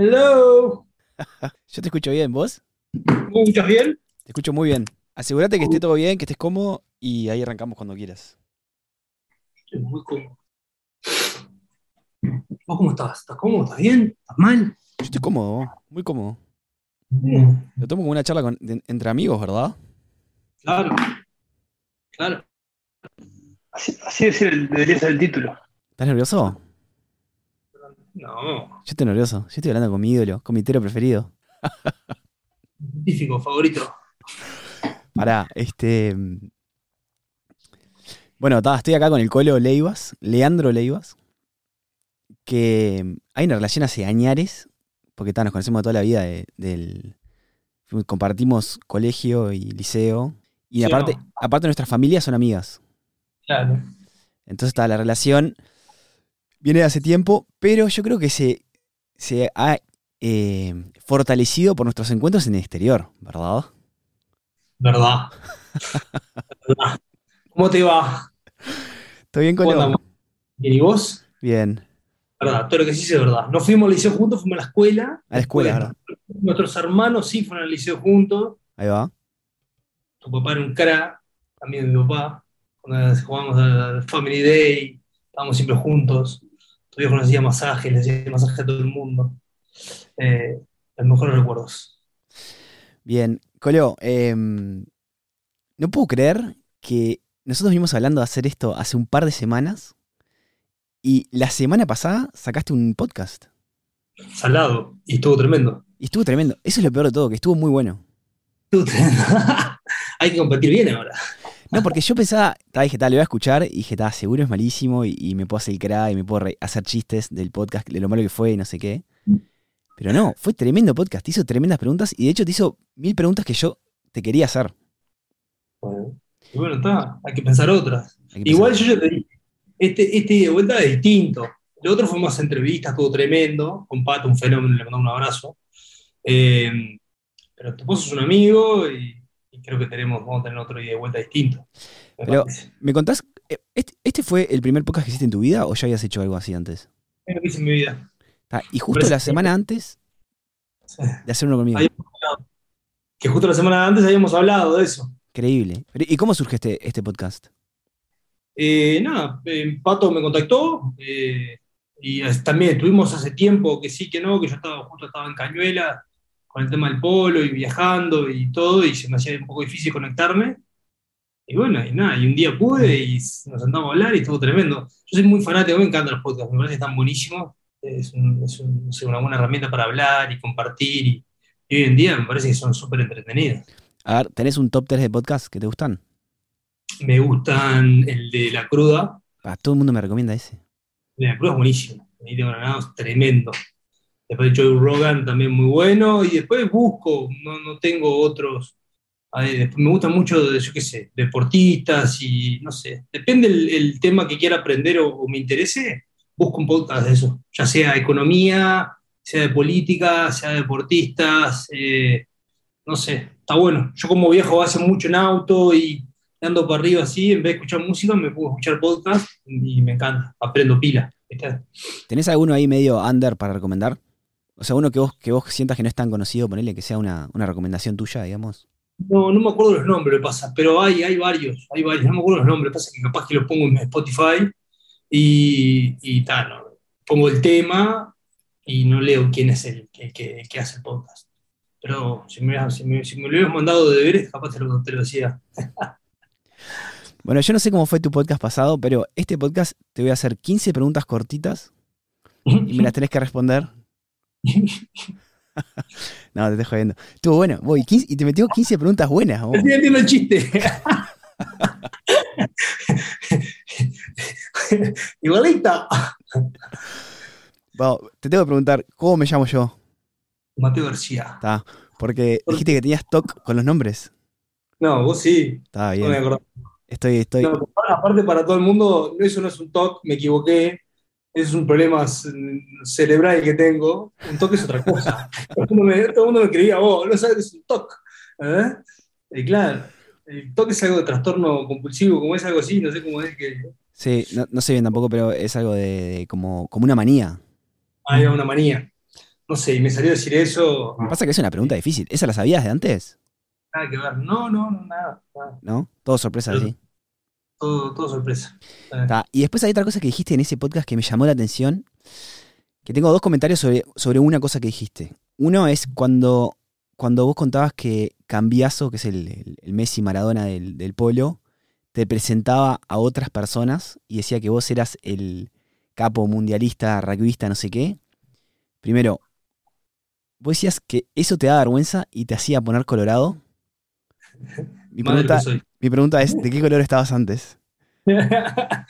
Hello. Yo te escucho bien, ¿vos? ¿Me escuchas bien? Te escucho muy bien. Asegúrate que esté todo bien, que estés cómodo y ahí arrancamos cuando quieras. Estoy muy cómodo. ¿Vos cómo estás? ¿Estás cómodo? ¿Estás bien? ¿Estás mal? Yo estoy cómodo, muy cómodo. Bien. Lo tomo como una charla con- de- entre amigos, ¿verdad? Claro. Claro. Así, así el- debería ser el título. ¿Estás nervioso? No. Yo estoy nervioso. Yo estoy hablando con mi ídolo, con mi tero preferido. Científico favorito. Pará, este. mm, Bueno, ta, estoy acá con el Colo Leivas, Leandro Leivas, que mm, hay una relación hace añares, porque ta, nos conocemos de toda la vida de- del. fuimos- Compartimos colegio y liceo. Y Sí, aparte, ¿no? aparte nuestras familias son amigas. Claro. Entonces está la relación viene de hace tiempo, pero yo creo que se, se ha eh, fortalecido por nuestros encuentros en el exterior, ¿verdad? Verdad. Verdad. ¿Cómo te va? ¿Todo bien, ¿Cómo Colo? Bien, ¿y vos? Bien. Verdad, todo lo que sí es verdad. No fuimos al liceo juntos, fuimos a la escuela. A la escuela, ¿verdad? Nuestros hermanos sí fueron al liceo juntos. Ahí va. Tu papá era un crack, también mi papá. Cuando jugábamos al Family Day, estábamos siempre juntos. Tu viejo nos hacía masajes, le hacía masaje a todo el mundo. Eh, los mejores recuerdos. Bien. Colo, em, no puedo creer que nosotros venimos hablando de hacer esto hace un par de semanas y la semana pasada sacaste un podcast. Salado, y estuvo tremendo. Y estuvo tremendo. Eso es lo peor de todo, que estuvo muy bueno. Estuvo tremendo. Hay que competir bien ahora. No, porque yo pensaba, ta, dije, tal, le voy a escuchar y dije, está, seguro es malísimo y, y me puedo hacer el cra y me puedo hacer chistes del podcast, de lo malo que fue y no sé qué. Pero no, fue tremendo podcast, te hizo tremendas preguntas y de hecho te hizo mil preguntas que yo te quería hacer. Bueno, y bueno, está, hay que pensar otras. Que Igual pensar. yo ya te dije, este, este de vuelta es distinto. Lo otro fue más entrevistas, estuvo tremendo. Con Pato, un fenómeno, le mandamos un abrazo. Eh, pero tu vos sos un amigo y, y creo que tenemos, vamos a tener otro día de vuelta distinto. me Pero- parece. ¿Me contás, eh, este, este fue el primer podcast que hiciste en tu vida o ya habías hecho algo así antes? Es lo que hice en mi vida. Ta, y justo la semana antes de hacer uno conmigo. Que justo la semana antes habíamos hablado de eso. Increíble. ¿Y cómo surge este, este podcast? Eh, nada, eh, Pato me contactó eh, y también estuvimos hace tiempo que sí, que no, que yo estaba justo estaba en Cañuela con el tema del polo y viajando y todo, y se me hacía un poco difícil conectarme. Y bueno, y nada, y un día pude y nos sentamos a hablar y estuvo tremendo. Yo soy muy fanático, me encantan los podcasts, me parece que están buenísimos. Es, un- es un- no sé, una buena herramienta para hablar y compartir. Y, y hoy en día me parece que son súper entretenidos. A ver, ¿tenés un top 3 de podcast que te gustan? Me gustan el de La Cruda, Ah, todo el mundo me recomienda ese. La Cruda es buenísimo. Benito Granados, tremendo. Después Joe Rogan también muy bueno. Y después busco, no, no tengo otros. Me gusta mucho, de, yo qué sé, deportistas y no sé. Depende el, tema que quiera aprender o, me interese, busco un podcast de eso. Ya sea economía, sea de política, sea de deportistas. eh, no sé, está bueno. Yo como viajo hace mucho en auto y ando para arriba así, en vez de escuchar música, me puedo escuchar podcast y me encanta. Aprendo pila. ¿Tenés alguno ahí medio under para recomendar? O sea, uno que vos, que vos sientas que no es tan conocido, ponele que sea una, una recomendación tuya, digamos. No, no me acuerdo los nombres, pasa, pero hay, hay varios, hay varios, no me acuerdo los nombres, pasa que capaz que los pongo en Spotify y, y tal, no, pongo el tema y no leo quién es el que, hace el podcast. Pero si me, si me, si me lo hubieras mandado de deberes, capaz te lo, te lo decía. Bueno, yo no sé cómo fue tu podcast pasado, pero este podcast te voy a hacer 15 preguntas cortitas y me las tenés que responder. No, te estoy jodiendo. Estuvo bueno. Voy, 15 y te metió 15 preguntas buenas. vos. Estoy entiendo el chiste. Igualita. Bueno, te tengo que preguntar, ¿cómo me llamo yo? Mateo García. Está. Porque dijiste que tenías TOC con los nombres. No, vos sí. Está No me bien. Estoy, estoy. No, aparte para todo el mundo, eso no es un TOC, me equivoqué, es un problema c- cerebral que tengo. Un TOC es otra cosa. todo, el mundo me, todo el mundo me creía, vos, no sabes que es un TOC. ¿eh? Y claro, el TOC es algo de trastorno compulsivo, como es algo así, no sé cómo es que Sí, no, no sé bien tampoco, pero es algo de, de como, como una manía. hay una manía. no sé, y me salió a decir eso. Pasa que es una pregunta difícil. ¿Esa la sabías de antes? Nada que ver. No, no, no, nada. nada. ¿No? Todo sorpresa Pero- así. Todo, todo sorpresa. Ta, Y después hay otra cosa que dijiste en ese podcast que me llamó la atención. Que tengo dos comentarios sobre, sobre una cosa que dijiste. Uno es cuando, cuando vos contabas que Cambiaso, que es el, el- el Messi Maradona del, del polo, te presentaba a otras personas y decía que vos eras el capo mundialista, rugbyista, no sé qué. Primero, vos decías que eso te da vergüenza y te hacía poner colorado. Mi pregunta, mi es, ¿de qué color estabas antes?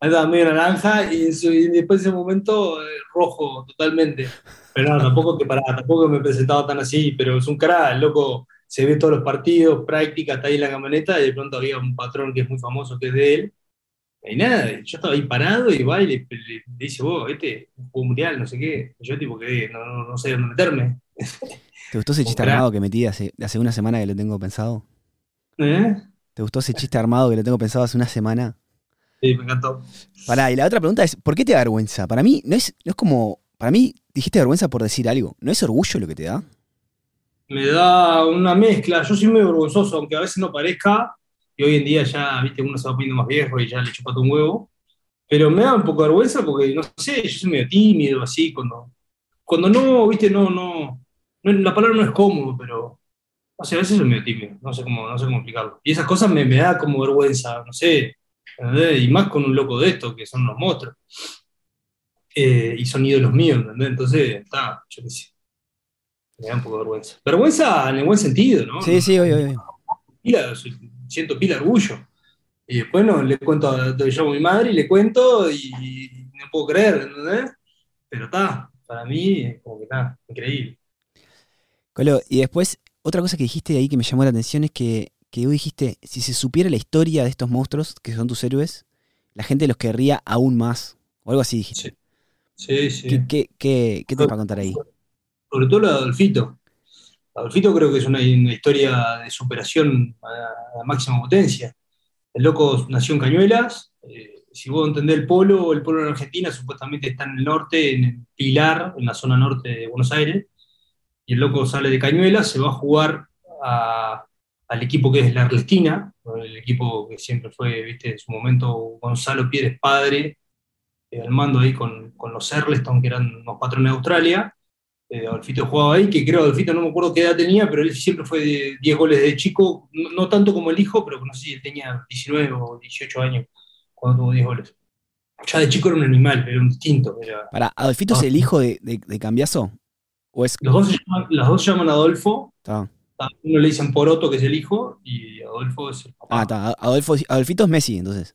Estaba medio naranja y, después de ese momento eh, rojo totalmente. Pero no, tampoco que pará, tampoco me presentaba tan así, pero es un cara, el loco se ve todos los partidos, práctica, está ahí en la camioneta y de pronto había un patrón que es muy famoso que es de él. Y nada, yo estaba ahí parado y va y le, le- le dice, vos, este, un juego mundial, no sé qué. Y yo tipo que no, no, no sé dónde meterme. ¿Te gustó ese chiste armado que metí hace, hace una semana que lo tengo pensado? ¿Eh? ¿Te gustó ese chiste armado que lo tengo pensado hace una semana? Sí, me encantó. Pará, y la otra pregunta es, ¿por qué te da vergüenza? Para mí, no es, no es como. Para mí, dijiste vergüenza por decir algo. ¿No es orgullo lo que te da? me da una mezcla. Yo soy muy vergonzoso, aunque a veces no parezca, y hoy en día ya, viste, uno se va poniendo más viejo y ya le chupa un huevo. Pero me da un poco de vergüenza porque, no sé, yo soy medio tímido, así, cuando, cuando no, viste, no, no, no, la palabra no es cómodo, pero, no sé, a veces soy medio tímido, no sé cómo, no sé cómo explicarlo. Y esas cosas me, me da como vergüenza, no sé, ¿entendés? Y más con un loco de esto, que son unos monstruos. Eh, y son ídolos míos, ¿entendés? Entonces, está, yo qué sé. Me da un poco de vergüenza. Vergüenza en el buen sentido, ¿no? Sí, sí, obvio, obvio. Pila, siento pila orgullo. Y después no, le cuento, a- yo a mi madre y le cuento y no puedo creer, ¿entendés? Pero está, para mí es como que está, increíble. Colo, y después, otra cosa que dijiste ahí que me llamó la atención es que, que vos dijiste, si se supiera la historia de estos monstruos, que son tus héroes, la gente los querría aún más. O algo así dijiste. Sí, sí. ¿Qué, qué, qué, qué te va a contar ahí? Sobre todo la de Adolfito. Adolfito creo que es una, una historia de superación a, a máxima potencia. El loco nació en Cañuelas. eh, si vos entendés el polo, el polo en Argentina supuestamente está en el norte, en el Pilar, en la zona norte de Buenos Aires. Y el loco sale de Cañuelas, se va a jugar a- al equipo que es la Ernestina, el equipo que siempre fue, viste, en su momento Gonzalo Pérez padre, eh, al mando ahí con, con los Erleston, que eran los patrones de Australia. Eh, Adolfito jugaba ahí, que creo Adolfito no me acuerdo qué edad tenía, pero él siempre fue de 10 goles de chico, no, no tanto como el hijo, pero no sé si él tenía 19 o 18 años cuando tuvo 10 goles. Ya de chico era un animal, era un distinto. era- Para, ¿Adolfito es el hijo de, de, de Cambiaso? ¿O es.? Los, dos se llaman, los dos se llaman Adolfo, Está. a uno le dicen Poroto, que es el hijo, y Adolfo es el papá. Ah, está. Adolfo, Adolfito es Messi, entonces.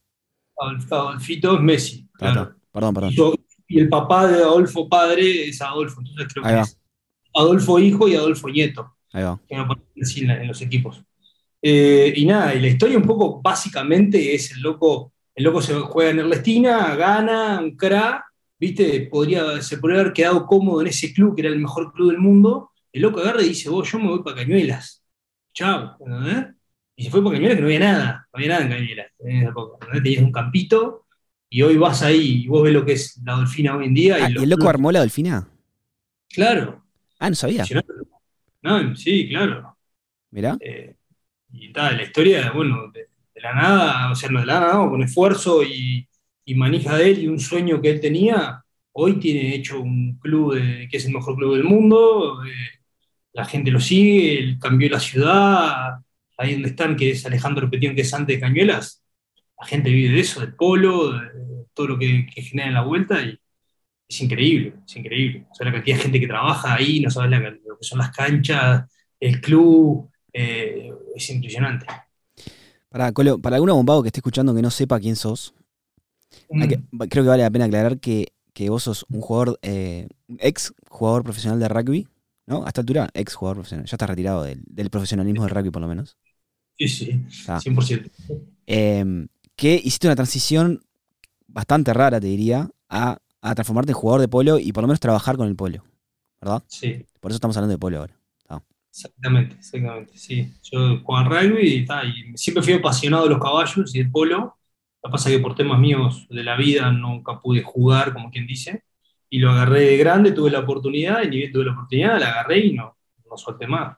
Adolf- Adolfito es Messi, claro. está. Perdón, perdón. Y, yo- y el papá de Adolfo padre es Adolfo, entonces creo Ahí que va. es Adolfo hijo y Adolfo nieto. Ahí va. que así en, en los equipos. Eh, y nada, y la historia un poco básicamente es el loco, el loco se juega en Ernestina, gana, un cra, viste, podría, se podría haber quedado cómodo en ese club, que era el mejor club del mundo, el loco agarra y dice, vos, yo me voy para Cañuelas, chao, ¿entendés? Y se fue para Cañuelas que no había nada, no había nada en Cañuelas, en esa época, ¿entendés? Tenías un campito, y hoy vas ahí y vos ves lo que es la Dolfina hoy en día. Ah, y ¿y el loco armó la delfina? Claro, Ah, no sabía. No, sí, claro. Mirá. Eh, y tal, la historia, bueno, de, de la nada, o sea, no de la nada, no, con esfuerzo y, y manija de él y un sueño que él tenía, hoy tiene hecho un club que es el mejor club del mundo, eh, la gente lo sigue, él cambió la ciudad, ahí donde están, que es Alejandro Petión, que es antes de Cañuelas, la gente vive de eso, del polo, de, todo lo que, genera en la vuelta, y es increíble, es increíble. O sea, la cantidad de gente que trabaja ahí, no sabes lo que son las canchas, el club, eh, es impresionante. Para, Colo, para algún abombado que esté escuchando que no sepa quién sos, que- Mm. creo que vale la pena aclarar que, que vos sos un jugador, eh, ex jugador profesional de rugby, ¿no? A esta altura, ex jugador profesional. Ya estás retirado del, del profesionalismo del rugby, por lo menos. Sí, sí, Ah. 100%. Eh, que hiciste una transición bastante rara, te diría, a, a transformarte en jugador de polo y por lo menos trabajar con el polo, ¿verdad? Sí, Por eso estamos hablando de polo ahora. exactamente, exactamente. Sí, yo jugaba rugby y, y siempre fui apasionado de los caballos y del polo. Lo que pasa es que por temas míos de la vida nunca pude jugar, como quien dice. y lo agarré de grande, tuve la oportunidad, y ni bien tuve la oportunidad, la agarré y no, no solté más.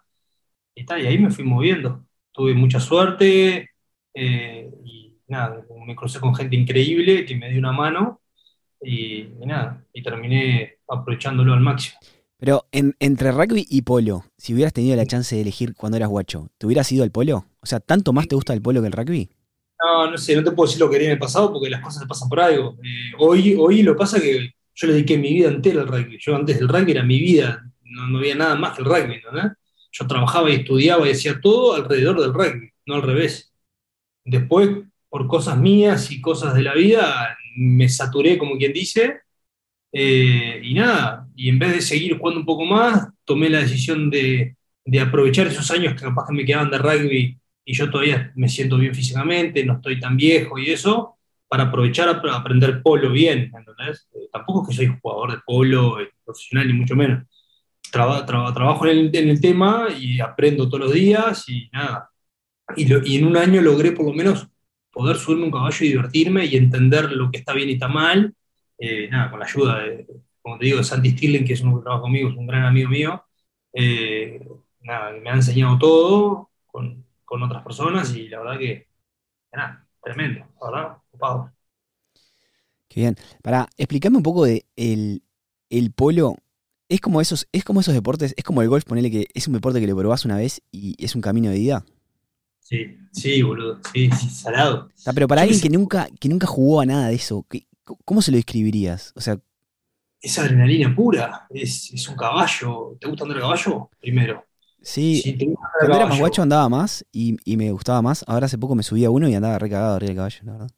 Y, está, y ahí me fui moviendo. Tuve mucha suerte eh, y nada, me crucé con gente increíble que me dio una mano y, nada, y terminé aprovechándolo al máximo. Pero entre rugby y polo, si hubieras tenido la chance de elegir cuando eras guacho, ¿te hubieras ido al polo? O sea, ¿tanto más te gusta el polo que el rugby? No, no sé, no te puedo decir lo que haría en el pasado porque las cosas pasan por algo. Eh, hoy, hoy lo pasa que yo le dediqué mi vida entera al rugby. Yo antes del rugby era mi vida, no, había nada más que el rugby, ¿no? Yo trabajaba y estudiaba y hacía todo alrededor del rugby, no al revés. Después, por cosas mías y cosas de la vida, me saturé, como quien dice, eh, y nada, y en vez de seguir jugando un poco más, tomé la decisión de, de, aprovechar esos años que capaz que me quedaban de rugby y yo todavía me siento bien físicamente, no estoy tan viejo y eso, para aprovechar a aprender polo bien, ¿entendés? Eh, tampoco es que soy jugador de polo eh, profesional, ni mucho menos. trabajo en el, en el, tema y aprendo todos los días y nada. Y, y en un año logré por lo menos poder subirme un caballo y divertirme y entender lo que está bien y está mal, eh, nada, con la ayuda de, como te digo, de Santi Stillen, que es uno que trabaja conmigo, es un gran amigo mío, eh, nada, me ha enseñado todo con, con, otras personas y la verdad que, nada, tremendo, la verdad, ocupado. Qué bien. Para explicarme un poco de el, el polo, es como esos, es como esos deportes, es como el golf, ponele que es un deporte que lo probás una vez y es un camino de vida. Sí, sí, boludo. Sí, sí, salado. pero para alguien que nunca, que nunca jugó a nada de eso, ¿cómo se lo describirías? O sea. Es adrenalina pura, es, un caballo. ¿Te gusta andar a caballo? Primero. Sí, cuando era más guacho andaba más y, me gustaba más. Ahora hace poco me subí a uno y andaba recagado arriba del caballo, la verdad.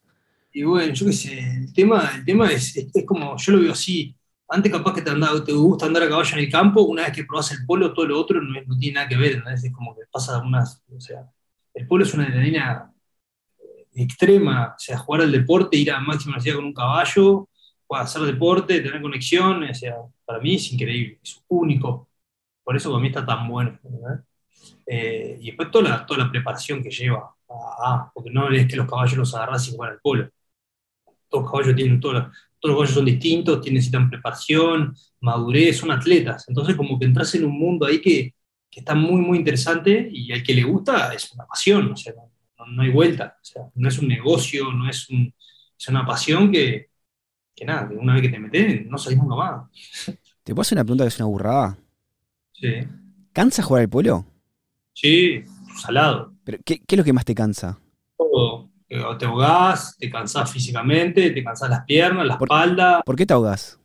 Y bueno, yo qué sé, el tema, el tema es, es, como, yo lo veo así. Antes capaz que te, andaba, te gusta andar a caballo en el campo, una vez que probás el polo, todo lo otro no, no tiene nada que ver, Es como que pasa unas, o sea, el polo es una adrenalina eh, extrema, o sea, jugar al deporte, ir a máxima velocidad con un caballo, hacer deporte, tener conexión, o sea, para mí es increíble, es único. Por eso mí está tan bueno. Eh, y después toda la, toda la preparación que lleva, porque no es que los caballos los agarras jugar al polo. Todos los caballos tienen, los, todos los caballos son distintos, necesitan preparación, madurez, son atletas. Entonces como que entras en un mundo ahí que, que está muy, muy interesante y al que le gusta es una pasión, o sea, no, hay vuelta, no es un negocio, no es, es una pasión que, que nada, que una vez que te metes no salís nunca más. ¿Te puedo hacer una pregunta que es una burrada? Sí. ¿Cansa jugar al polo? Sí, salado. ¿Pero qué, qué es lo que más te cansa? Todo. Te ahogás, te cansás físicamente, te cansás las piernas, la espalda. ¿Por qué te ahogás?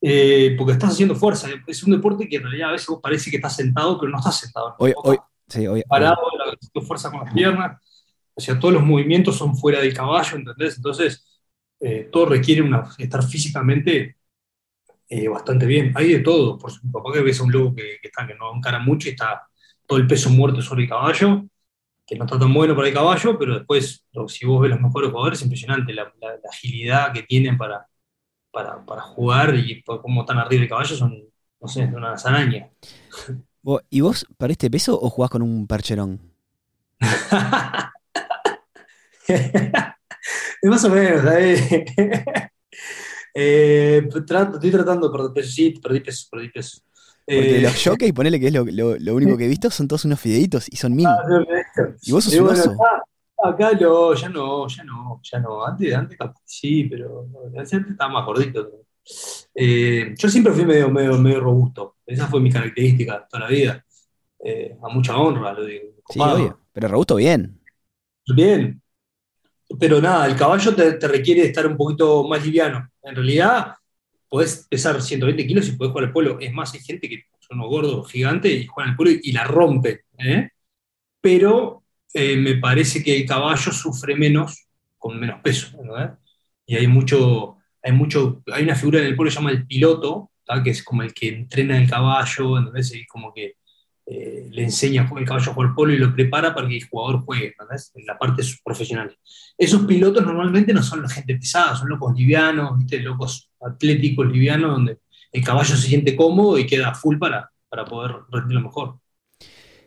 Eh, porque estás haciendo fuerza. Es un deporte que en realidad a veces parece que estás sentado, pero no estás sentado. Hoy, hoy, sí, hoy, parado, haciendo fuerza con las piernas. O sea, todos los movimientos son fuera del caballo, ¿entendés? Entonces, eh, todo requiere una, estar físicamente eh, bastante bien. Hay de todo. Por su papá que ves a un lobo que, está, que no encara mucho y está todo el peso muerto sobre el caballo, que no está tan bueno para el caballo, pero después, si vos ves los mejores jugadores, es impresionante la agilidad que tienen para, para, para jugar y como tan arriba de caballo son, no sé, una araña. ¿Y vos perdiste peso o jugás con un percherón? más o menos, eh, estoy tratando peso, sí, perdí peso, perdí peso. Porque eh, los jockeys, ponele que es lo, lo, único que he visto, son todos unos fideitos y son mil. Ah, y vos sos un oso. Acá no, ya no, ya no, ya no. Antes, antes sí, pero antes estaba más gordito. Eh, yo siempre fui medio, medio, medio robusto. Esa fue mi característica toda la vida. Eh, a mucha honra, lo digo. Sí, pero robusto bien. Bien. Pero nada, el caballo te, requiere estar un poquito más liviano. En realidad, podés pesar 120 kilos y podés jugar al polo. Es más, hay gente que son unos gordos gigantes y juegan al polo y, la rompe. ¿eh? Pero eh, me parece que el caballo sufre menos con menos peso, Y hay mucho, hay mucho, hay una figura en el pueblo que se llama el piloto, que es como el que entrena el caballo, ¿entendés? Y como que eh, le enseña el caballo a jugar polo y lo prepara para que el jugador juegue, En la parte profesional. Esos pilotos normalmente no son la gente pesada, son locos livianos, locos atléticos livianos, donde el caballo se siente cómodo y queda full para, para poder rendirlo mejor.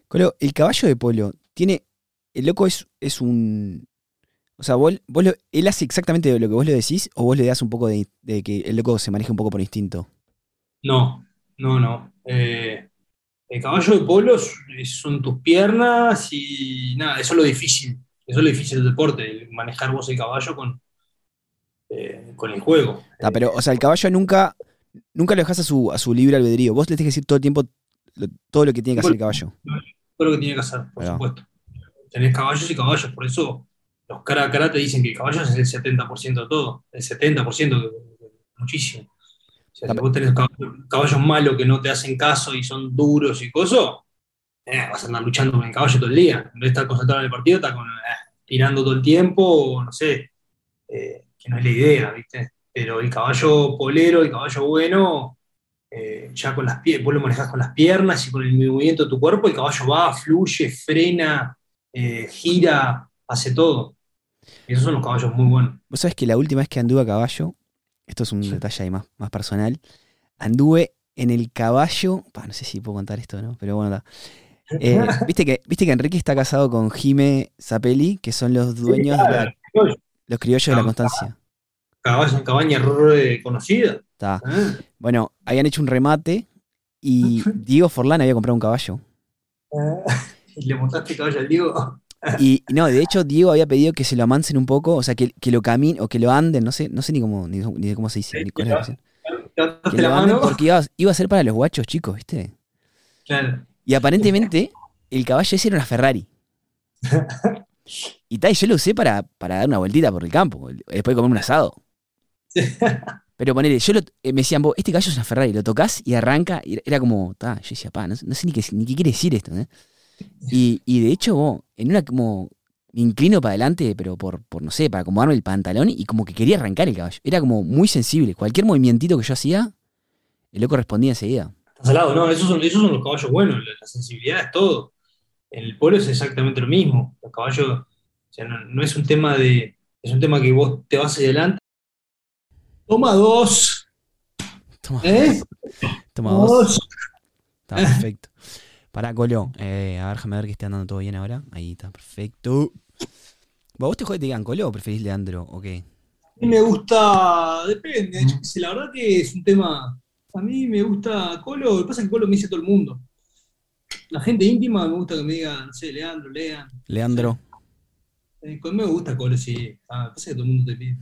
Colo, el caballo de polo tiene el loco es, es un. O sea, vos, vos lo- él hace exactamente lo que vos le decís o vos le das un poco de, de que el loco se maneje un poco por instinto. No, no, no. Eh, el caballo de polo son tus piernas y nada, eso es lo difícil. Eso es lo difícil del deporte, manejar vos el caballo con, eh, con el juego. Ah, pero, o sea, el caballo nunca, nunca lo dejás a su, a su libre albedrío. Vos le tenés que decir todo el tiempo lo- todo lo que tiene que hacer el caballo. Todo lo que tiene que hacer, por supuesto. Tenés caballos y caballos, por eso los cara a cara te dicen que el caballo es el 70% de todo, el 70%, de- de- muchísimo. O sea, si vos tenés caballos, malos que no te hacen caso y son duros y cosas, eh, vas a andar luchando con el caballo todo el día. En vez de estar concentrado en el partido, estás eh, tirando todo el tiempo, no sé, eh, que no es la idea, ¿viste? Pero el caballo polero, el caballo bueno, ya con las piernas, vos lo manejás con las piernas y con el movimiento de tu cuerpo, el caballo va, fluye, frena, gira, hace todo. Y esos son los caballos muy buenos. Vos sabés que la última vez que anduve a caballo, esto es un detalle ahí más, más personal, anduve en el caballo, no sé si puedo contar esto, ¿no? Pero bueno, está. Eh, ¿viste, que, Viste que Enrique está casado con Jime Zapelli, que son los dueños de la- los criollos de la Ah. Constancia. Caballo, cabaña re conocida. Está. ¿eh? Bueno, habían hecho un remate y Diego Forlán había comprado un caballo. Y le montaste caballo al Diego. Y no, de hecho, Diego había pedido que se lo amansen un poco, o sea, que, que lo caminen o que lo anden, no sé, no sé ni cómo, ni, ni cómo se dice, ni cuál es la expresión. Que lo anden porque iba, iba a ser para los guachos chicos, ¿viste? Claro. Y aparentemente, el caballo ese era una Ferrari. Y tal, yo lo usé para, para dar una vueltita por el campo, después de comer un asado. Pero ponele, yo lo, eh, me decían, vos, este caballo es una Ferrari, lo tocas y arranca, y era como, ta, yo decía, pa, no, sé- no sé ni qué, ni qué quiere decir esto, ¿eh? Y, y de hecho, vos, en una como, me inclino para adelante, pero por, por, no sé, para acomodarme el pantalón y como que quería arrancar el caballo. Era como muy sensible. Cualquier movimientito que yo hacía, el loco respondía enseguida. Estás al lado, no, esos son, esos son los caballos buenos, la, la sensibilidad es todo. En el polo es exactamente lo mismo. Los caballos, o sea, no, no es un tema de, es un tema que vos te vas hacia adelante. Toma dos, Toma, ¿eh? toma dos. Dos. Está perfecto. Pará, Colo. Eh, a ver, déjame ver que esté andando todo bien ahora. Ahí está, perfecto. ¿Vos te jodés te digan Colo o preferís Leandro o qué? A mí me gusta, depende, la verdad que es un tema, a mí me gusta Colo, lo que pasa es que Colo me dice todo el mundo. La gente íntima me gusta que me digan, no sé, Leandro, Lean. Leandro. Eh, a mí me gusta Colo, sí. Ah, pasa que todo el mundo te pide.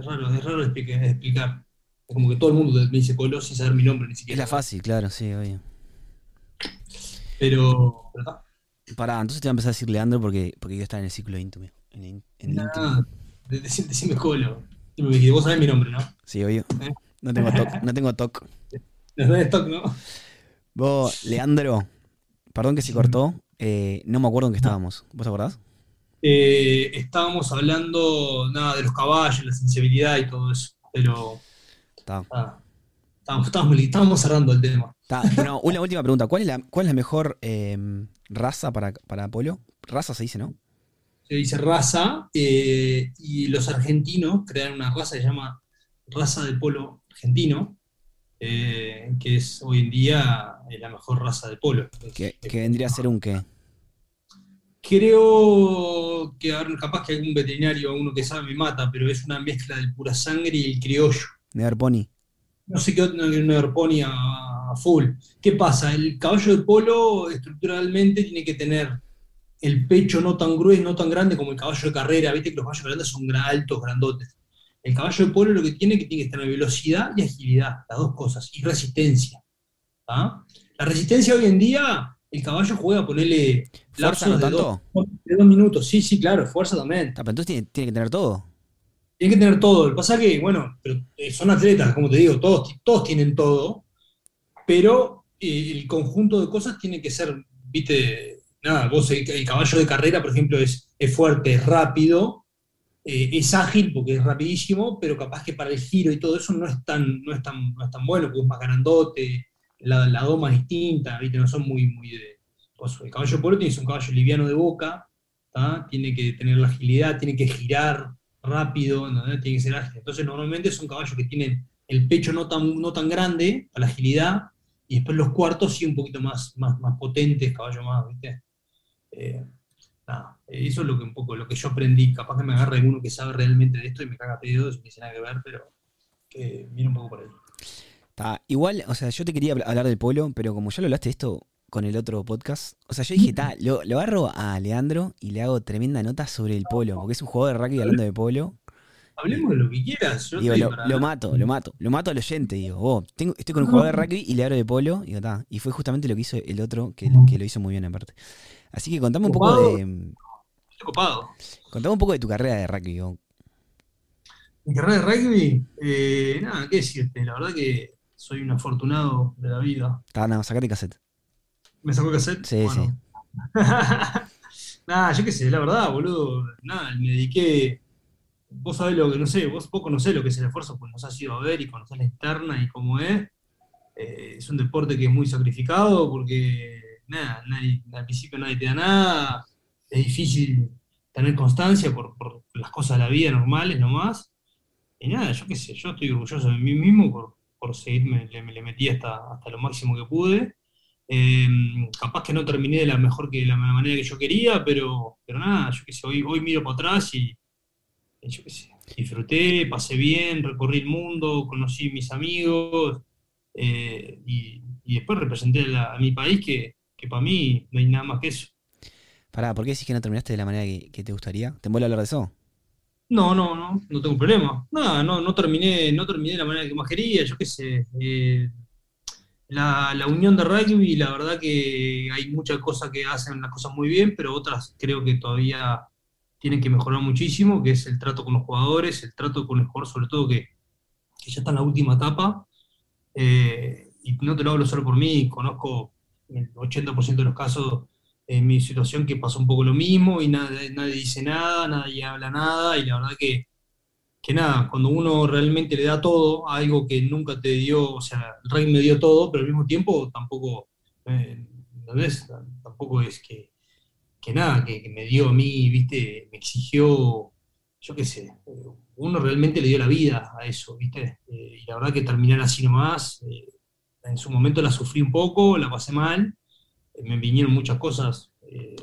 Es raro, es raro explica- explicar. Es como que todo el mundo me dice Colo sin saber mi nombre ni Es siquiera. la fácil, claro, sí, obvio. Pero, está. Pará, entonces te voy a empezar a decir Leandro porque, porque yo estaba en el ciclo íntimo. En, el- en el íntimo. Decime Colo. Que vos sabés mi nombre, ¿no? Sí, obvio. Eh. No tengo toc, no tengo toc. No. Vos, Leandro, perdón que se cortó. eh, no me acuerdo en qué estábamos. ¿Vos te acordás? Eh, estábamos hablando nada de los caballos, la sensibilidad y todo eso, pero Está. ah, estábamos- estábamos cerrando el tema. Bueno, una última pregunta. ¿Cuál es la, cuál es la mejor eh, raza para, para Polo? Raza se dice, ¿no? Se dice raza eh, y los argentinos crearon una raza que se llama raza de polo argentino, eh, que es hoy en día eh, la mejor raza de polo. Que, que vendría a ser un qué. Creo que a ver, capaz que algún veterinario uno que sabe me mata, pero es una mezcla del pura sangre y el criollo. Never Pony. No sé qué otro no pone a, a full. ¿Qué pasa? El caballo de polo estructuralmente tiene que tener el pecho no tan grueso, no tan grande como el caballo de carrera. Viste que los caballos grandes son altos, grandotes. El caballo de polo lo que tiene que tiene que tener velocidad y agilidad, las dos cosas, y resistencia. ¿ah? La resistencia hoy en día, el caballo juega a ponerle ¿Fuerza lapsos no de tanto? dos, de dos minutos. Sí, sí, claro, fuerza también. Está, pero entonces tiene, tiene que tener todo. Tiene que tener todo. Que pasa que, bueno, pero, eh, son atletas, como te digo, todos, todos tienen todo, pero eh, el conjunto de cosas tiene que ser, viste, nada, vos, el, el caballo de carrera, por ejemplo, es, es fuerte, es rápido, eh, es ágil porque es rapidísimo, pero capaz que para el giro y todo eso no es tan, no es tan, no es tan bueno, porque es más grandote, la, la doma es distinta, viste, no son muy, muy de... el caballo polo tiene que un caballo liviano de boca, ¿tá? tiene que tener la agilidad, tiene que girar rápido, ¿no? tiene que ser ágil. Entonces normalmente son caballos que tienen el pecho no tan, no tan grande para la agilidad, y después los cuartos sí un poquito más, más, más potentes, caballos más, ¿viste? Eh, eso es lo que un poco lo que yo aprendí. Capaz que me agarre uno que sabe realmente de esto y me caga pedos y tiene nada que ver, pero que mire un poco por ahí. Igual, o sea, yo te quería hablar del polo, pero como ya lo hablaste de esto con el otro podcast, o sea, yo dije, ta, lo, lo agarro a Leandro y le hago tremenda nota sobre el polo, porque es un jugador de rugby hablando de polo. Hablemos de lo que quieras. Yo Digo, lo, para- lo mato, lo mato, lo mato al oyente, digo, vos, tengo, estoy con un jugador de rugby y le hablo de polo, digo, ta, y fue justamente lo que hizo el otro, que, que lo hizo muy bien aparte. Así que contame un poco de, Estoy copado. contame un poco de tu carrera de rugby, vos. Mi carrera de rugby, eh, nada, qué decirte, la verdad que soy un afortunado de la vida. Ta, no, sacate cassette. ¿Me sacó cassette? Sí, Bueno. Nada, yo qué sé, la verdad, boludo. Nada, me dediqué. Vos sabés lo que, no sé, vos, vos conocés lo que es el esfuerzo, pues nos has ido a ver y conocés la interna y cómo es. Eh, es un deporte que es muy sacrificado porque, nada, nadie- al principio nadie te da nada. Es difícil tener constancia por, por las cosas de la vida normales nomás. Y nada, yo qué sé, yo estoy orgulloso de mí mismo por, por seguirme, le, me le metí hasta, hasta lo máximo que pude. Eh, capaz que no terminé de la mejor que de la manera que yo quería, pero, pero nada, yo qué sé, hoy, hoy miro para atrás y, yo qué sé, disfruté, pasé bien, recorrí el mundo, conocí mis amigos eh, y, y después representé a, la- a mi país que, que para mí no hay nada más que eso. Pará, ¿por qué decís que no terminaste de la manera que, que te gustaría? ¿Te mola hablar de eso? No, no, no, no tengo problema. Nada, no, no terminé, no terminé de la manera que más quería, yo qué sé. eh, la, la unión de rugby, la verdad que hay muchas cosas que hacen las cosas muy bien, pero otras creo que todavía tienen que mejorar muchísimo, que es el trato con los jugadores, el trato con el jugador, sobre todo que, ya está en la última etapa. eh, y no te lo hablo solo por mí, conozco el 80% de los casos en mi situación que pasó un poco lo mismo y nadie, nadie dice nada, nadie habla nada, y la verdad que, que nada, cuando uno realmente le da todo algo que nunca te dio, o sea, el rey me dio todo, pero al mismo tiempo tampoco, eh, ¿entendés? Tampoco es que, que nada, que, me dio a mí, viste, me exigió, yo qué sé, uno realmente le dio la vida a eso, viste, Eh, y la verdad que terminar así nomás, eh, en su momento la sufrí un poco, la pasé mal, eh, me vinieron muchas cosas eh,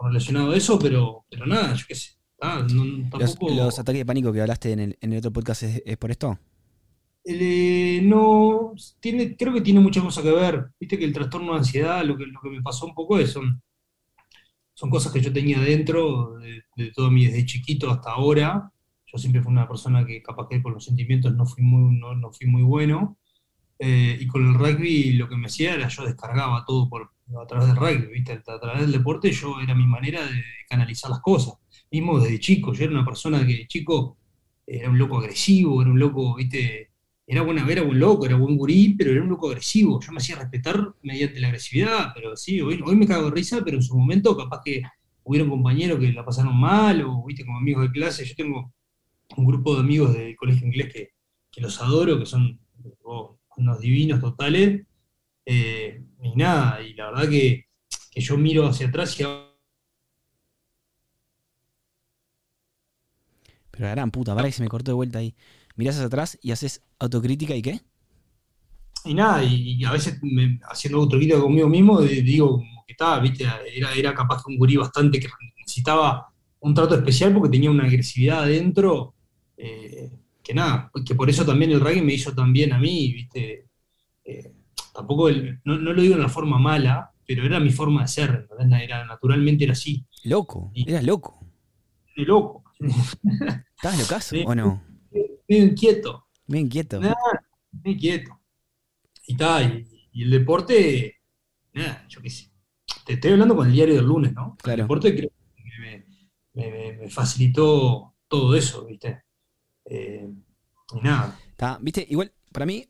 relacionado a eso, pero, pero nada, yo qué sé. Ah, no- ¿Los, tampoco, los ataques de pánico que hablaste en el, en el otro podcast es, es por esto? eh, no, tiene, creo que tiene muchas cosas que ver. Viste que el trastorno de ansiedad, lo que, lo que me pasó un poco es, son, son cosas que yo tenía dentro de, de todo mi, desde chiquito hasta ahora. Yo siempre fui una persona que capaz que con los sentimientos no fui muy, no, no fui muy bueno. Eh, y con el rugby lo que me hacía era yo descargaba todo por, a través del rugby, ¿viste? A través del deporte yo era mi manera de, canalizar las cosas. Mismo desde chico, yo era una persona que de chico era un loco agresivo, era un loco, ¿viste? Era buena, era buen loco, era buen gurí, pero era un loco agresivo. Yo me hacía respetar mediante la agresividad, pero sí, hoy, me cago de risa, pero en su momento capaz que hubieron compañeros que la pasaron mal, o viste, como amigos de clase. Yo tengo un grupo de amigos del colegio inglés que, que los adoro, que son oh, unos divinos totales. eh, y nada, y la verdad que, que yo miro hacia atrás y Pero la gran puta, pará que se me cortó de vuelta ahí. Mirás hacia atrás y haces autocrítica y qué? Y nada, y, y a veces me- haciendo autocrítica conmigo mismo, digo como que estaba, viste, era, era capaz que un gurí bastante que necesitaba un trato especial porque tenía una agresividad adentro, eh, que nada, que por eso también el rugby me hizo tan bien a mí, viste, Eh, tampoco, el- no, no lo digo de una forma mala, pero era mi forma de ser, ¿entendés? Era, naturalmente era así, Loco, Y- eras loco. de loco, ¿Estabas locazo Sí. o no? medio inquieto. Bien quieto. Nada, muy quieto. Y está, y, y el deporte, nada, yo qué sé. Te estoy hablando con el diario del lunes, ¿no? Claro. El deporte creo que me, me- me- me facilitó todo eso, ¿viste? Eh, y nada. Está, viste, igual, para mí,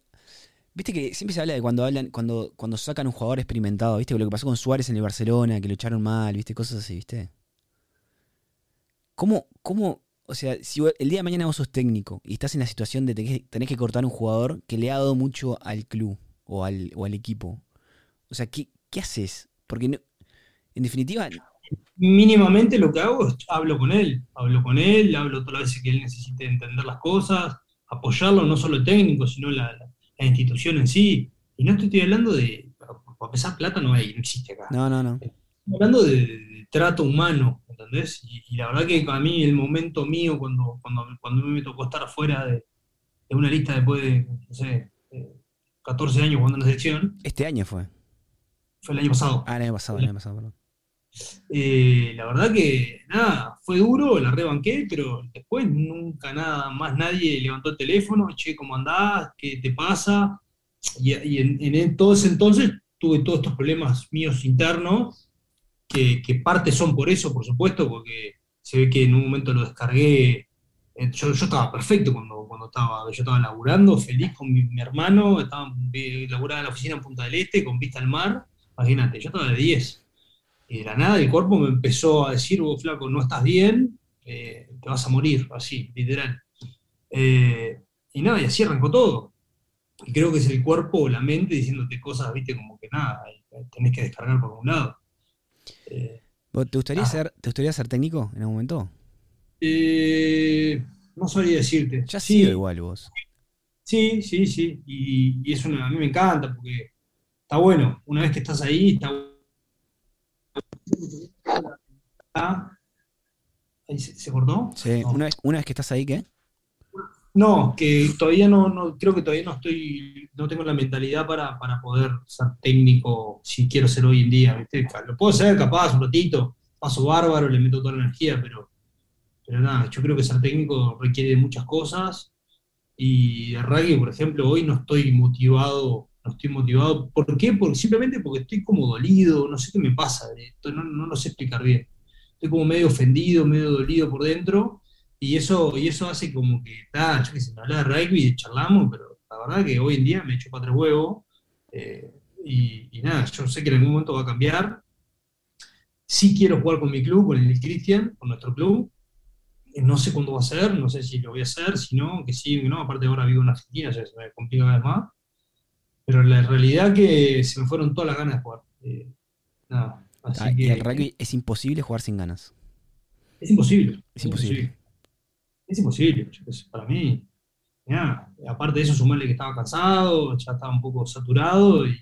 viste que siempre se habla de cuando hablan, cuando, cuando sacan un jugador experimentado, viste, lo que pasó con Suárez en el Barcelona, que lo echaron mal, viste, cosas así, viste. ¿Cómo, cómo, o sea, si el día de mañana vos sos técnico y estás en la situación de que tenés que cortar un jugador que le ha dado mucho al club o al, o al equipo, o sea, ¿qué, qué haces? Porque no- en definitiva, Mínimamente lo que hago es hablo con él, hablo con él, hablo todas las veces que él necesite entender las cosas, apoyarlo, no solo el técnico, sino la, la- la institución en sí. Y no te estoy hablando de, para pesar plata no hay, no existe acá. no, no, no. hablando de, de trato humano, ¿entendés? Y, y la verdad que a mí el momento mío, cuando, cuando, cuando me tocó estar fuera de, de una lista después de, no sé, eh, 14 años jugando en la selección, Este año fue. fue el año pasado. Ah, el año pasado, el año pasado, perdón. Eh, la verdad que nada, fue duro, la rebanqué, pero después nunca nada más nadie levantó el teléfono, che, ¿cómo andás? ¿Qué te pasa? Y, y en, en todo ese entonces tuve todos estos problemas míos internos, que, que parte son por eso, por supuesto, porque se ve que en un momento lo descargué. eh, Yo, yo estaba perfecto cuando, cuando estaba, yo estaba laburando, feliz con mi, mi hermano, estaba eh, laburaba en la oficina en Punta del Este, con vista al mar, imagínate, yo estaba de 10. Y de la nada el cuerpo me empezó a decir, vos flaco, no estás bien, eh, te vas a morir, así, literal. Eh, y nada, y así arrancó todo. Y creo que es el cuerpo o la mente diciéndote cosas, viste, como que nada, tenés que descargar por un lado. Eh, ¿Vos ¿Te gustaría, Ah. ser, ¿Te gustaría ser técnico en algún momento? eh, no sabría decirte. Ya has Sí, sido igual vos. Sí, sí, sí. Y, y es una, a mí me encanta porque está bueno. Una vez que estás ahí, está Ah, ahí se, ¿se cortó? Sí, No. una, vez, una vez que estás ahí, ¿qué? No, que todavía no, no, creo que todavía no estoy, no tengo la mentalidad para, para poder ser técnico si quiero ser hoy en día, ¿viste? Lo puedo ser capaz un ratito, paso bárbaro, le meto toda la energía, pero, pero nada, yo creo que ser técnico requiere de muchas cosas y de rugby, por ejemplo, hoy no estoy motivado, no estoy motivado, ¿por qué? Porque, simplemente porque estoy como dolido, no sé qué me pasa, no, no lo sé explicar bien. Estoy como medio ofendido, medio dolido por dentro. Y eso, y eso hace como que, ah, yo qué sé, me habla de rugby, charlamos, pero la verdad que hoy en día me echo para tres huevos. eh, y, y nada, yo sé que en algún momento va a cambiar. Sí quiero jugar con mi club, con el Cristian, con nuestro club. Eh, No sé cuándo va a ser, no sé si lo voy a hacer, si no, que sí, que no. Aparte ahora vivo en Argentina, ya se me complica cada vez más. Pero la realidad que se me fueron todas las ganas de jugar. Eh, nada, así Ah, y que el rugby es imposible jugar sin ganas. es imposible. Es imposible. Es imposible, qué sé, para mí. Nada, aparte de eso, sumarle que estaba cansado, ya estaba un poco saturado y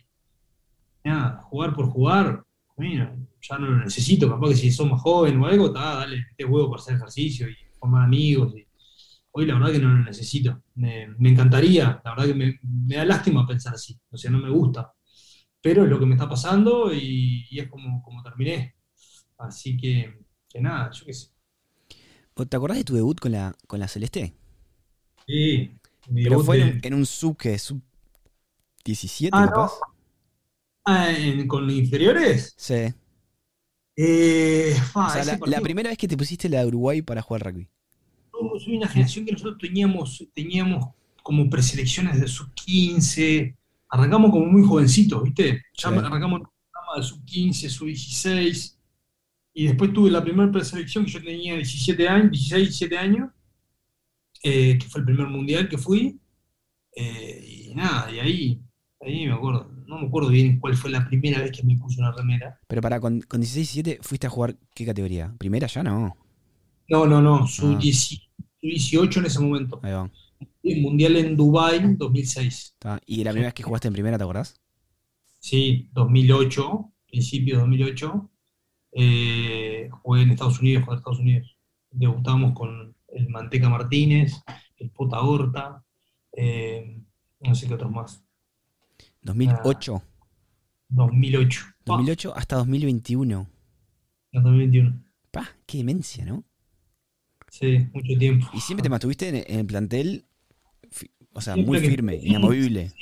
nada, jugar por jugar, mira, ya no lo necesito, capaz que si sos más joven o algo, ta, dale, te huevo para hacer ejercicio y formar amigos. hoy la verdad que no lo necesito. Me, encantaría, la verdad que me, da lástima pensar así, o sea, no me gusta. Pero es lo que me está pasando y, es como, como terminé. Así que nada, yo qué sé. ¿Vos ¿Te acordás de tu debut con la, con la Celeste? Sí, mi Pero debut fue en, de- un- en un sub que sub 17, Ah, no. capaz. Ah, en- ¿con inferiores? Sí. Eh, fa, O sea, la, primera vez que te pusiste la de Uruguay para jugar rugby. Yo soy una generación que nosotros teníamos, teníamos como preselecciones de sub 15, arrancamos como muy jovencitos, ¿viste? Ya Sí. arrancamos en un programa de sub 15, sub 16, y después tuve la primera preselección que yo tenía 17 años, 16, 17 años, eh, que fue el primer mundial que fui, eh, y nada, y ahí, ahí me acuerdo, no me acuerdo bien cuál fue la primera vez que me puse una remera. Pero para con, con 16 y 17 fuiste a jugar ¿qué categoría? ¿Primera ya? No. No, no, no, sub Ah. 18 en ese momento. Ahí va. El mundial en Dubai 2006. Está. ¿Y la primera vez que jugaste en primera, te acordás? Sí, 2008, principio de 2008. Eh, jugué en Estados Unidos contra Estados Unidos. Debutamos con el Manteca Martínez, el Pota Horta, eh, no sé qué otros más. 2008. 2008. Pa, 2008 hasta 2021. no, 2021. Pa, qué demencia, ¿no? Sí, mucho tiempo. Y siempre te mantuviste en, en el plantel, o sea, Siempre muy que- firme, inamovible.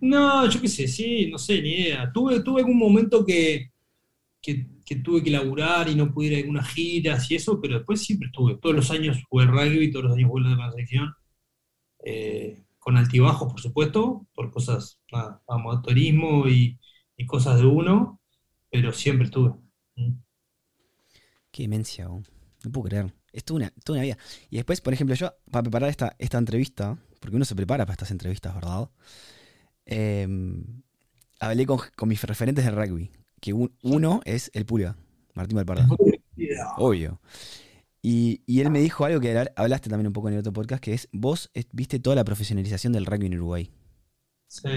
No, yo qué sé, sí, no sé, ni idea. Tuve, tuve algún momento que, que, que tuve que laburar y no pude ir a algunas giras y eso, pero después siempre estuve. Todos los años jugué rugby, todos los años jugué la selección. Eh, con altibajos, por supuesto, por cosas, nada, amateurismo y, y cosas de uno, pero siempre estuve. Mm. Qué demencia, no puedo creer. Es toda una, una vida. Y después, por ejemplo, yo, para preparar esta, esta entrevista, porque uno se prepara para estas entrevistas, ¿verdad? Eh, hablé con, con mis referentes de rugby, que un- uno es el Pulga, Martín Valparda, obvio. Y, y él me dijo algo que hablaste también un poco en el otro podcast, que es, vos viste toda la profesionalización del rugby en Uruguay. Sí,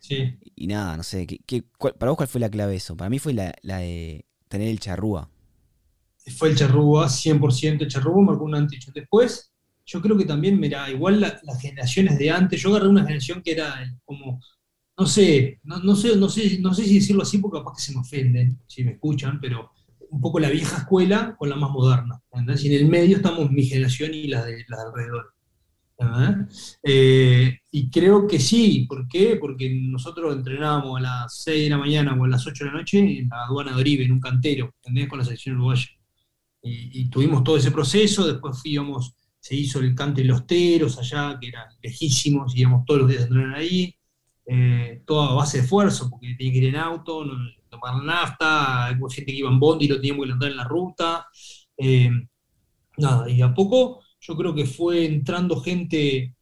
Sí. Y nada, no sé, ¿qué, qué- cuál- ¿para vos cuál fue la clave de eso? Para mí fue la, la de tener el charrúa. Fue el Charrúa, 100% el Charrúa, marcó un un después. Yo creo que también, mira, igual la- las generaciones de antes, yo agarré una generación que era como, no sé, no, no sé, no sé, no sé si decirlo así porque capaz que se me ofenden, si me escuchan, pero un poco la vieja escuela con la más moderna. ¿entendés? Y en el medio estamos mi generación y las de, las de alrededor. Eh, y creo que sí, ¿por qué? Porque nosotros entrenábamos a las 6 de la mañana o a las 8 de la noche en la aduana de Oribe, en un cantero, ¿entendés? Con la selección uruguaya. Y, y tuvimos todo ese proceso, después fuimos, se hizo el cante de los teros allá, que era lejísimos, íbamos todos los días a entrenar ahí, eh, todo a base de esfuerzo, porque tenía que ir en auto, no, tomar nafta, hubo gente que iba en bondi y lo teníamos que levantar en la ruta. eh, nada, y a poco yo creo que fue entrando gente,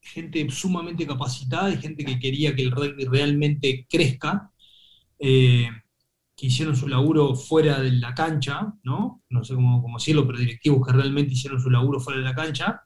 gente sumamente capacitada y gente que quería que el rugby realmente crezca, eh, que hicieron su laburo fuera de la cancha, ¿no? No sé cómo, cómo decirlo, pero directivos que realmente hicieron su laburo fuera de la cancha.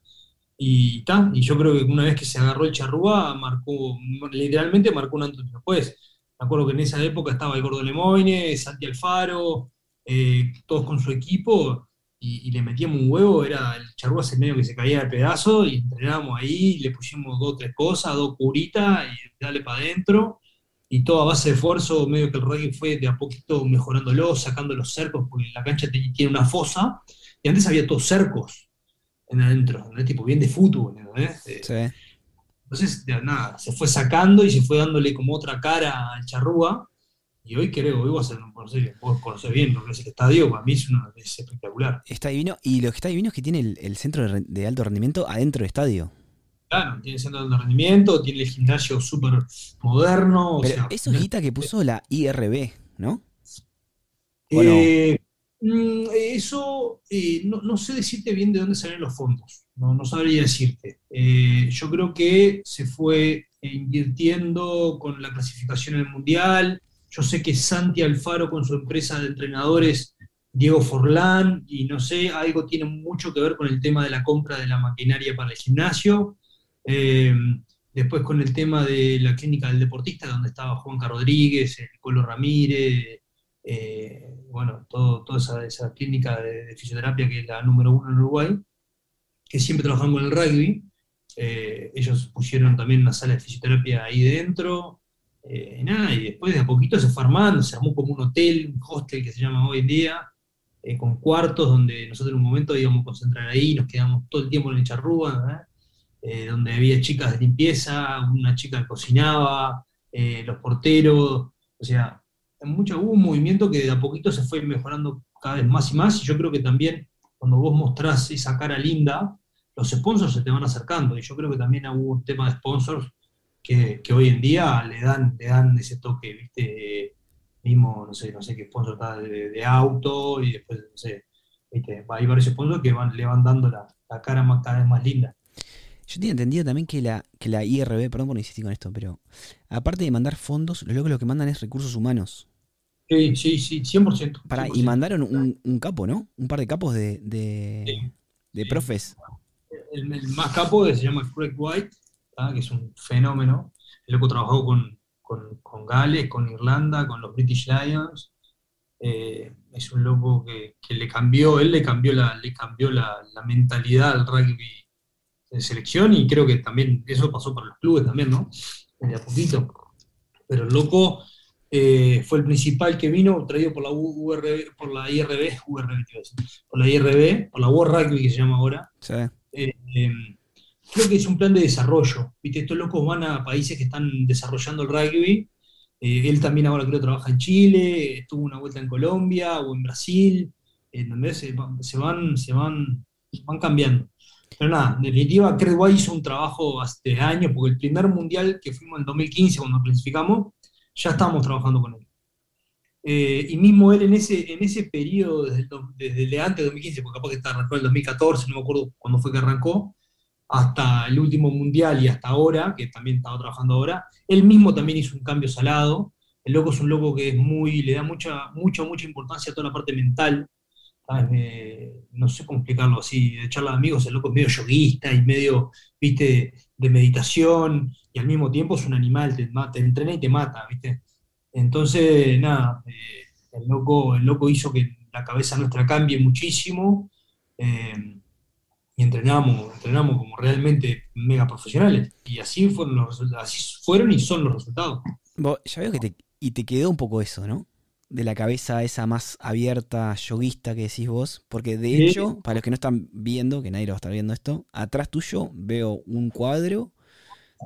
Y, ta, y yo creo que una vez que se agarró el charrúa, marcó, literalmente marcó un antes y después. Me acuerdo que en esa época estaba el Gordo Lemoyne, Santi Alfaro, eh, todos con su equipo, y, le metíamos un huevo, era el charrúa ese medio que se caía de pedazo, y entrenábamos ahí, le pusimos dos, tres cosas, dos curitas, y dale para adentro, y todo a base de esfuerzo, medio que el rugby fue de a poquito mejorándolo, sacando los cercos, porque la cancha tiene una fosa, y antes había todos cercos en adentro, ¿no? tipo bien de fútbol, ¿no? Eh, Sí. entonces, nada, se fue sacando y se fue dándole como otra cara al charrúa. Y hoy creo, hoy vos, vos conocés bien lo que es el estadio, para mí es, una- es espectacular. Está divino. Y lo que está divino es que tiene el, el centro de, alto rendimiento adentro del estadio. Claro, tiene centro de rendimiento, tiene el gimnasio súper moderno. o Pero sea, eso es guita que puso la IRB, ¿no? ¿O? Eh, eso eh, no, no sé decirte bien de dónde salen los fondos, no, no sabría decirte. Eh, yo creo que se fue invirtiendo con la clasificación en el Mundial. Yo sé que Santi Alfaro con su empresa de entrenadores, Diego Forlán, y no sé, algo tiene mucho que ver con el tema de la compra de la maquinaria para el gimnasio. Eh, después con el tema de la clínica del deportista, donde estaba Juanca Rodríguez, el Colo Ramírez, eh, bueno, todo, toda esa, esa clínica de, de fisioterapia que es la número uno en Uruguay, que siempre trabajan con el rugby. Eh, ellos pusieron también una sala de fisioterapia ahí dentro. eh, nada, y después de a poquito se fue armando, se armó como un hotel, un hostel que se llama hoy en día, eh, con cuartos donde nosotros en un momento íbamos a concentrar ahí, nos quedamos todo el tiempo en el charrúa, ¿eh? Donde había chicas de limpieza, una chica que cocinaba, eh, los porteros, o sea, mucho, hubo un movimiento que de a poquito se fue mejorando cada vez más y más, y yo creo que también cuando vos mostrás esa cara linda, los sponsors se te van acercando, y yo creo que también hubo un tema de sponsors que, que hoy en día le dan, le dan ese toque, ¿viste? Mismo, no sé, no sé qué sponsor está de, auto, y después, no sé, ¿viste? hay varios sponsors que van, le van dando la, la cara más, cada vez más linda. Yo tenía entendido también que la, que la IRB, perdón por insistir con esto, pero aparte de mandar fondos, los locos lo que mandan es recursos humanos. Sí, sí, sí, 100%. Para, y 100%. mandaron un, un capo, ¿no? Un par de capos de, de, Sí. de Sí. profes. el, el más capo que se llama Craig White, ¿tá? que es un fenómeno. El loco trabajó con, con, con Gales, con Irlanda, con los British Lions. Eh, es un loco que, que le cambió, él le cambió la, le cambió la, la mentalidad al rugby de selección y creo que también eso pasó para los clubes también, ¿no? De a poquito. Pero el loco eh, fue el principal que vino, traído por la URB, por la IRB, URB, por la IRB, por la World Rugby que se llama ahora, Sí. eh, eh, creo que es un plan de desarrollo. ¿viste? Estos locos van a países que están desarrollando el rugby. Eh, él también ahora creo trabaja en Chile, estuvo una vuelta en Colombia o en Brasil, en donde se, van- se van, se van, van cambiando. Pero nada, en definitiva, White hizo un trabajo hace años, porque el primer mundial que fuimos en 2015, cuando clasificamos, ya estábamos trabajando con él. Eh, y mismo él en ese, en ese periodo, desde, desde antes de 2015, porque capaz que está- arrancó en el 2014, no me acuerdo cuándo fue que arrancó, hasta el último mundial y hasta ahora, que también estaba trabajando ahora, él mismo también hizo un cambio salado. El loco es un loco que es muy, le da mucha, mucha, mucha importancia a toda la parte mental. No sé cómo explicarlo así, de charla de amigos, el loco es medio yoguista y medio, viste, de meditación, y al mismo tiempo es un animal, te, te entrena y te mata, ¿viste? Entonces, nada, eh, el, loco, el loco hizo que la cabeza nuestra cambie muchísimo eh, y entrenamos, entrenamos como realmente mega profesionales. Y así fueron, los, así fueron y son los resultados. ya veo que te, y te quedó un poco eso, ¿no? De la cabeza esa más abierta, yoguista que decís vos. Porque de hecho, para los que no están viendo, que nadie lo va a estar viendo esto, atrás tuyo veo un cuadro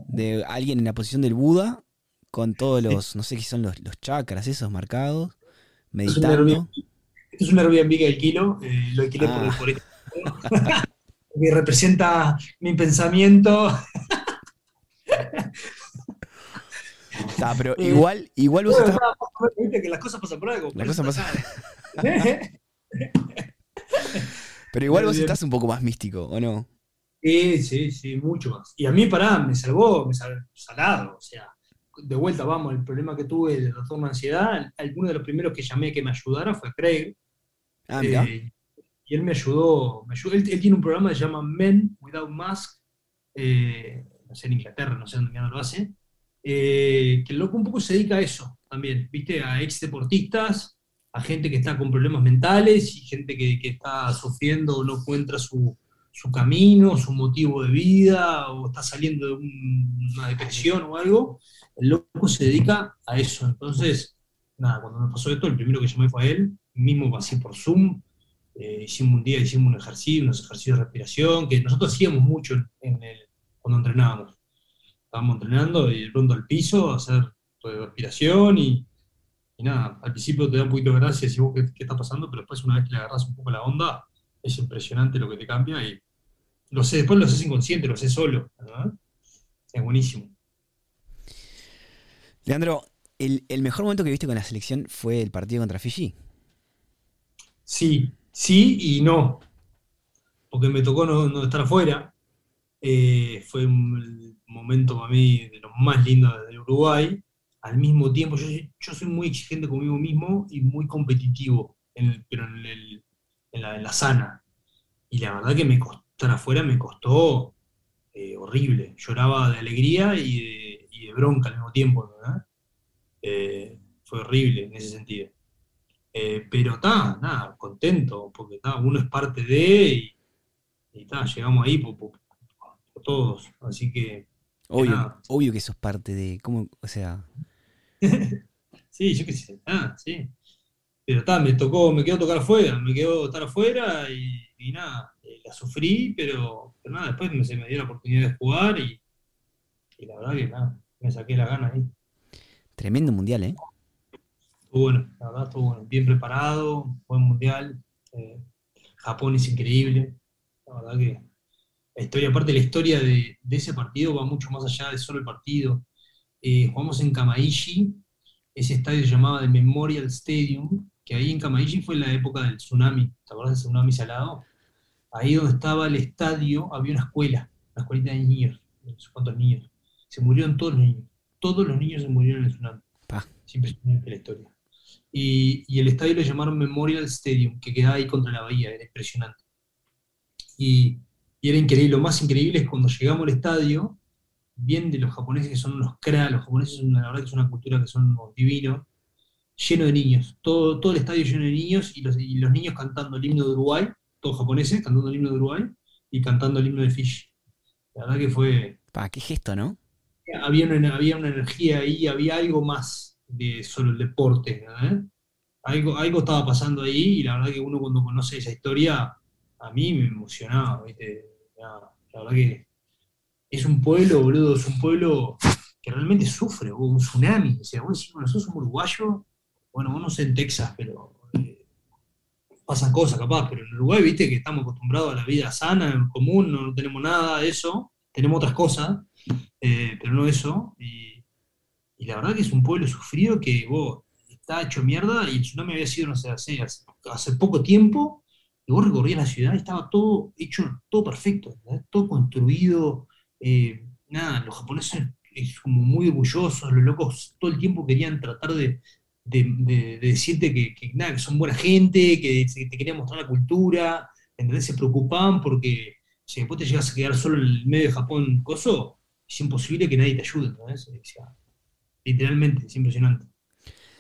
de alguien en la posición del Buda con todos los, no sé qué son los, los chakras esos marcados, meditando. Este es un Airbnb que alquilo, eh, lo alquilé por, por que representa mi pensamiento. Está, pero igual, igual vos estás... que las cosas pasan por algo. Las cosas pasan. pero igual vos estás un poco más místico, ¿o no? Sí, sí, sí, mucho más. Y a mí, pará, me salvó, me salvó salado. O sea, de vuelta, vamos, el problema que tuve de trastorno de ansiedad, alguno de los primeros que llamé que me ayudara fue Craig. Ah, eh, y él me ayudó, me ayudó él, tiene un programa que se llama Men Without Mask, eh, no sé en Inglaterra, no sé dónde lo hace, eh, que el loco un poco se dedica a eso también, viste, a ex deportistas, a gente que está con problemas mentales y gente que, que está sufriendo o no encuentra su, su camino, su motivo de vida, o está saliendo de una depresión o algo, el loco se dedica a eso. Entonces, nada, cuando me pasó esto, el primero que llamé fue a él, mismo pasé por Zoom, eh, hicimos un día, hicimos un ejercicio, unos ejercicios de respiración, que nosotros hacíamos mucho en el, cuando entrenábamos. Estábamos entrenando y de pronto al piso, hacer respiración y, nada, al principio te da un poquito de gracia si vos qué, qué está pasando, pero después una vez que le agarras un poco la onda, es impresionante lo que te cambia y lo sé, después lo haces inconsciente, lo sé solo. Es buenísimo. Leandro, el, mejor momento que viste con la selección fue el partido contra Fiji. Sí, sí y no. Porque me tocó no, estar afuera. Eh, fue un momento para mí de los más lindos de Uruguay. Al mismo tiempo, yo, soy muy exigente conmigo mismo y muy competitivo, pero en, la, sana. Y la verdad que me costó estar afuera me costó eh, horrible. Lloraba de alegría y de, bronca al mismo tiempo. Eh, fue horrible en ese sentido. Eh, pero está, nada, contento, porque uno es parte de y, llegamos ahí por, todos. Así que. Obvio, obvio que sos parte de. ¿Cómo? O sea. sí, yo qué sé. Ah, sí. Pero está, me tocó, me quedó tocar afuera, me quedó estar afuera y nada la sufrí, pero, nada, después me, se me dio la oportunidad de jugar y, la verdad que nada, me saqué la gana ahí. Tremendo mundial, ¿eh? Estuvo bueno, la verdad estuvo bueno, bien preparado, buen mundial. Eh, Japón es increíble, la verdad que la historia, aparte la historia de, ese partido va mucho más allá de solo el partido. Eh, jugamos en Kamaishi, ese estadio se llamaba The Memorial Stadium, que ahí en Kamaishi fue la época del tsunami, ¿te acuerdas del tsunami salado? ahí donde estaba el estadio había una escuela, una escuelita de niños, no sé cuántos niños. Se murieron todos los niños. Todos los niños se murieron en el tsunami. Es impresionante la historia. Y, el estadio lo llamaron Memorial Stadium, que quedaba ahí contra la bahía, era impresionante. Y, era increíble. Lo más increíble es cuando llegamos al estadio, bien de los japoneses que son unos cra, los japoneses, la verdad que es una cultura que son divinos, lleno de niños. Todo, todo el estadio lleno de niños y los, y los niños cantando el himno de Uruguay todos japoneses, cantando el himno de Uruguay y cantando el himno de Fish. La verdad que fue... ¿Para qué gesto, no? Había una, había una energía ahí, había algo más de solo el deporte. Algo, algo estaba pasando ahí y la verdad que uno cuando conoce esa historia, a mí me emocionaba. La, verdad que es un pueblo, boludo, es un pueblo que realmente sufre, un tsunami. O sea, vos decís, sos un uruguayo, bueno, vos no sé en Texas, pero pasan cosas capaz, pero en Uruguay, viste, que estamos acostumbrados a la vida sana, en común, no, tenemos nada de eso, tenemos otras cosas, eh, pero no eso. Y, la verdad que es un pueblo sufrido que vos está hecho mierda y el tsunami había sido, no sé, hace, hace poco tiempo, y vos recorrías la ciudad estaba todo hecho, todo perfecto, todo construido, eh, nada, los japoneses es como muy orgullosos, los locos todo el tiempo querían tratar de, de, decirte que, nada, que son buena gente, que te querían mostrar la cultura, ¿entendés? Se preocupaban porque si después te llegas a quedar solo en el medio de Japón, coso, es imposible que nadie te ayude, ¿entendés? Literalmente, es impresionante.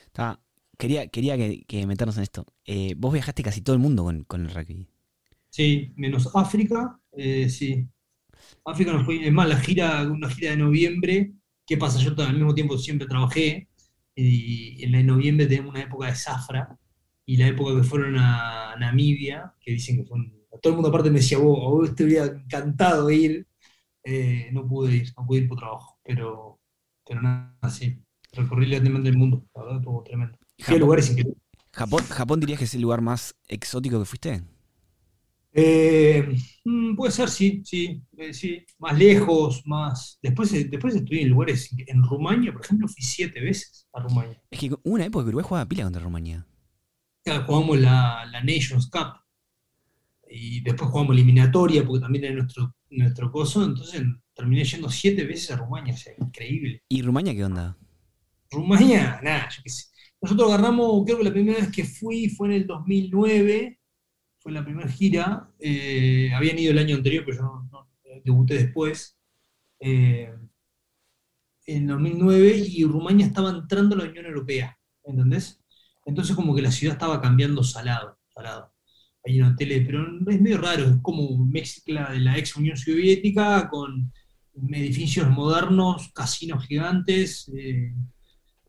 Está- quería quería que, meternos en esto. Eh, vos viajaste casi todo el mundo con, con el rugby. Sí, menos África, eh, sí. África no fue, es más, la gira, una gira de noviembre, ¿qué pasa? Yo al mismo tiempo siempre trabajé, y en la de noviembre tenemos una época de zafra, y la época que fueron a Namibia, que dicen que fue un- todo el mundo aparte me decía, vos, a vos te hubiera encantado ir, eh, no pude ir, no pude ir por trabajo, pero, pero nada, sí, recorrí el mundo, la verdad estuvo tremendo. Japón, lugares increíbles. Japón, Japón dirías que es el lugar más exótico que fuiste. Eh, mm, puede ser, sí, sí, eh, sí, más lejos, más. Después, eh, después estuve en lugares, en Rumania, por ejemplo, fui siete veces a Rumania. Es que hubo una época que Uruguay jugaba pila contra Rumania. Ya jugamos la, la Nations Cup y después jugamos eliminatoria porque también era nuestro, nuestro coso, entonces terminé yendo siete veces a Rumania, o sea, increíble. ¿Y Rumania qué onda? Rumania, nada, yo qué sé. Nosotros agarramos, creo que la primera vez que fui fue en el 2009, fue la primera gira. eh, habían ido el año anterior, pero yo no, no, eh, debuté después. eh, en 2009 y Rumania estaba entrando a la Unión Europea, ¿entendés? Entonces como que la ciudad estaba cambiando salado, salado. Hay en hoteles, pero es medio raro, es como mezcla de la ex Unión Soviética con edificios modernos, casinos gigantes, eh,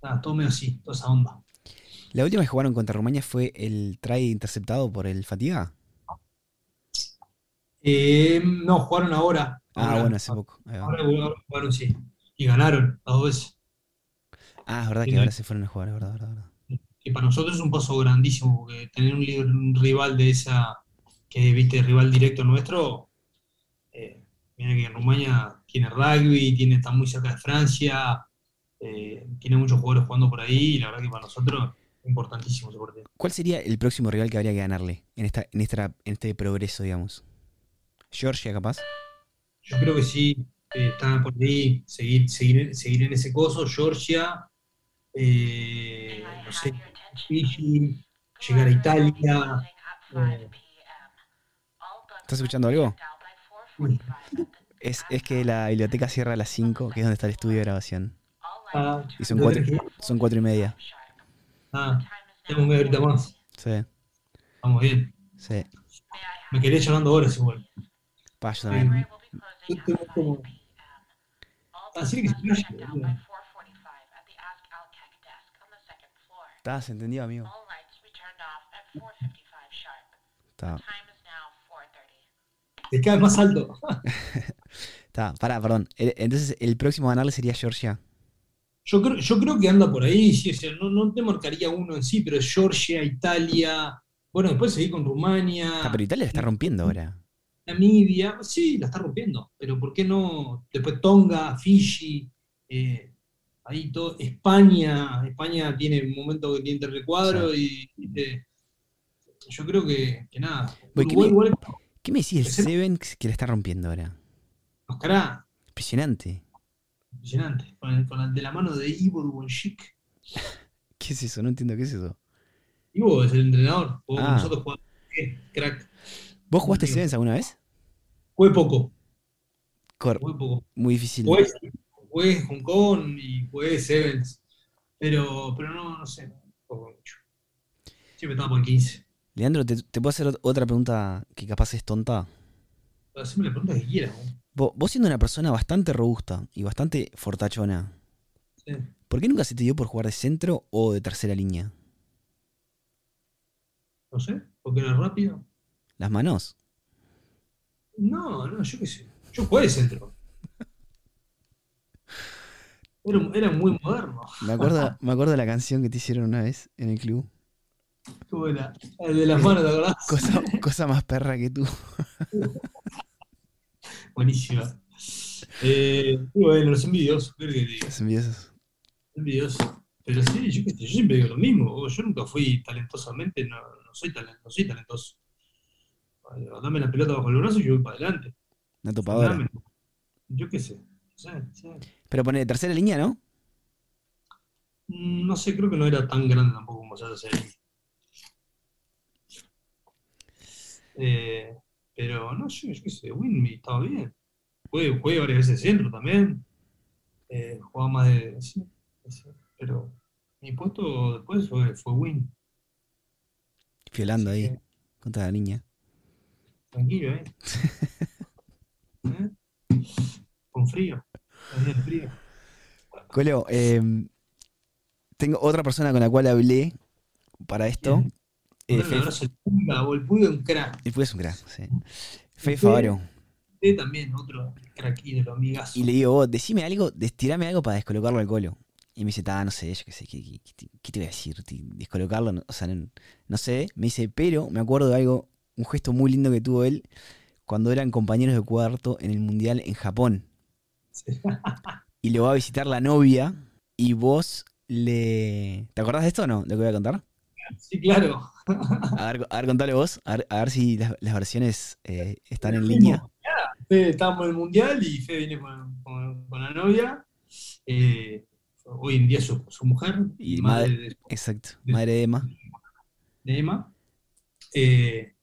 nada, todo medio así, toda esa onda. La última que jugaron contra Rumania fue el try interceptado por el Fatiga. Eh, no, jugaron ahora. Ah, ahora, bueno, hace poco. Ahora jugaron, sí. Y ganaron las dos veces. Ah, es verdad que ahora se fueron a jugar, es verdad, verdad, verdad. Y para nosotros es un paso grandísimo, porque tener un rival de esa, que viste, rival directo nuestro, eh, mira que Rumania tiene rugby, tiene, está muy cerca de Francia, eh, tiene muchos jugadores jugando por ahí, y la verdad que para nosotros es importantísimo ese partido. ¿Cuál sería el próximo rival que habría que ganarle en, esta, en, esta, en este progreso, digamos? ¿Georgia, capaz? Yo creo que sí, eh, está por ahí, seguir, seguir, seguir en ese coso, Georgia, eh, no sé, Fiji, llegar a Italia. eh, ¿Estás escuchando algo? uy, Es, es que la biblioteca cierra a las 5, que es donde está el estudio de grabación. Ah, Y son ¿no cuatro, son cuatro y media. Ah, tengo media horita más, Sí, vamos bien. sí. Me quedé llamando horas igual. Pa, yo también. Eh, yo tengo como- Así que se. ¿Estás entendido, amigo? Está, Te quedas más alto. está, pará, perdón. El- Entonces, el próximo a ganarle sería Georgia. Yo creo, yo creo que anda por ahí, sí, o sea, no, no te marcaría uno en sí, pero Georgia, Italia, bueno, después seguí con Rumania. Ah, pero Italia la está rompiendo ahora. Namibia, sí, la está rompiendo, pero ¿por qué no? Después Tonga, Fiji, eh, ahí todo, España, España tiene un momento que tiene el recuadro y eh, yo creo que, que nada. ¿qué me- igual ¿Qué me decís del Ese- Seven que la está rompiendo ahora? nos cará, Impresionante. Impresionante, con, con la, de la mano de Ivo Dugonchik. ¿Qué es eso? No entiendo qué es eso. Ivo es el entrenador, con Ah. nosotros jugamos, eh, crack. ¿Vos jugaste. Sevens alguna vez? Jugué poco, Cor- jugué poco. muy difícil. Jugué, jugué Hong Kong y jugué Sevens, pero, pero no, no sé, juego mucho. Siempre estaba por el 15. Leandro, ¿te, te puedo hacer ot- otra pregunta que capaz es tonta? Haceme la pregunta que quieras. Vos, siendo una persona bastante robusta y bastante fortachona, Sí. ¿por qué nunca se te dio por jugar de centro o de tercera línea? No sé, porque era rápido. ¿Las manos? No, no, yo qué sé. Yo jugué de centro. Era, era muy moderno. Me acuerdo, me acuerdo de la canción que te hicieron una vez en el club. Estuvo la, el de las manos, ¿te acordás? Cosa, cosa más perra que tú. Buenísima. Eh, bueno, los envidiosos, ¿qué querés que diga? Es envidioso. Envidioso. Pero sí, yo yo siempre digo lo mismo. Yo nunca fui talentosamente, no, no soy, talen- no soy talentoso. Vale, Dame la pelota bajo el brazo y yo voy para adelante. Una topadora. Dame. Yo qué sé. Sí, sí. Pero pone tercera línea, ¿no? Mm, No sé, creo que no era tan grande tampoco como se hace ahí. Eh, pero no sé, yo qué sé, Winmy estaba bien. Jugué, jugué varias veces centro también. eh, jugaba más de. Sí, sí, pero mi puesto después fue, fue win. Fiolando ahí, contra la niña. tranquilo, ¿eh? ¿Eh? Con frío. Hacía frío. Em, tengo otra persona con la cual hablé para esto. Bien. Eh, Un Fe- abrazo al Pulga, o el Pulga es un crack. y fue un crack, sí. Fe Sí. Favaro. Usted también, otro crack los amigazo. Y le digo, vos, decime algo, des- tirame algo para descolocarlo al colo. Y me dice, ta, no sé, yo qué sé, ¿qué, qué- qué- qué te voy a decir? Descolocarlo, no- o sea, no, no sé. Me dice, pero me acuerdo de algo, un gesto muy lindo que tuvo él cuando eran compañeros de cuarto en el Mundial en Japón. Sí. Y lo va a visitar la novia y vos le... ¿Te acordás de esto o no? ¿De lo que voy a contar? Sí, claro. A ver, a ver contale vos, a ver, a ver si las, las versiones eh, están en línea. Fede, estábamos en el mundial y Fede viene con, con- con la novia. eh, hoy en día su, su mujer Y madre madre- de, Exacto, madre de Emma. de Emma. Eh,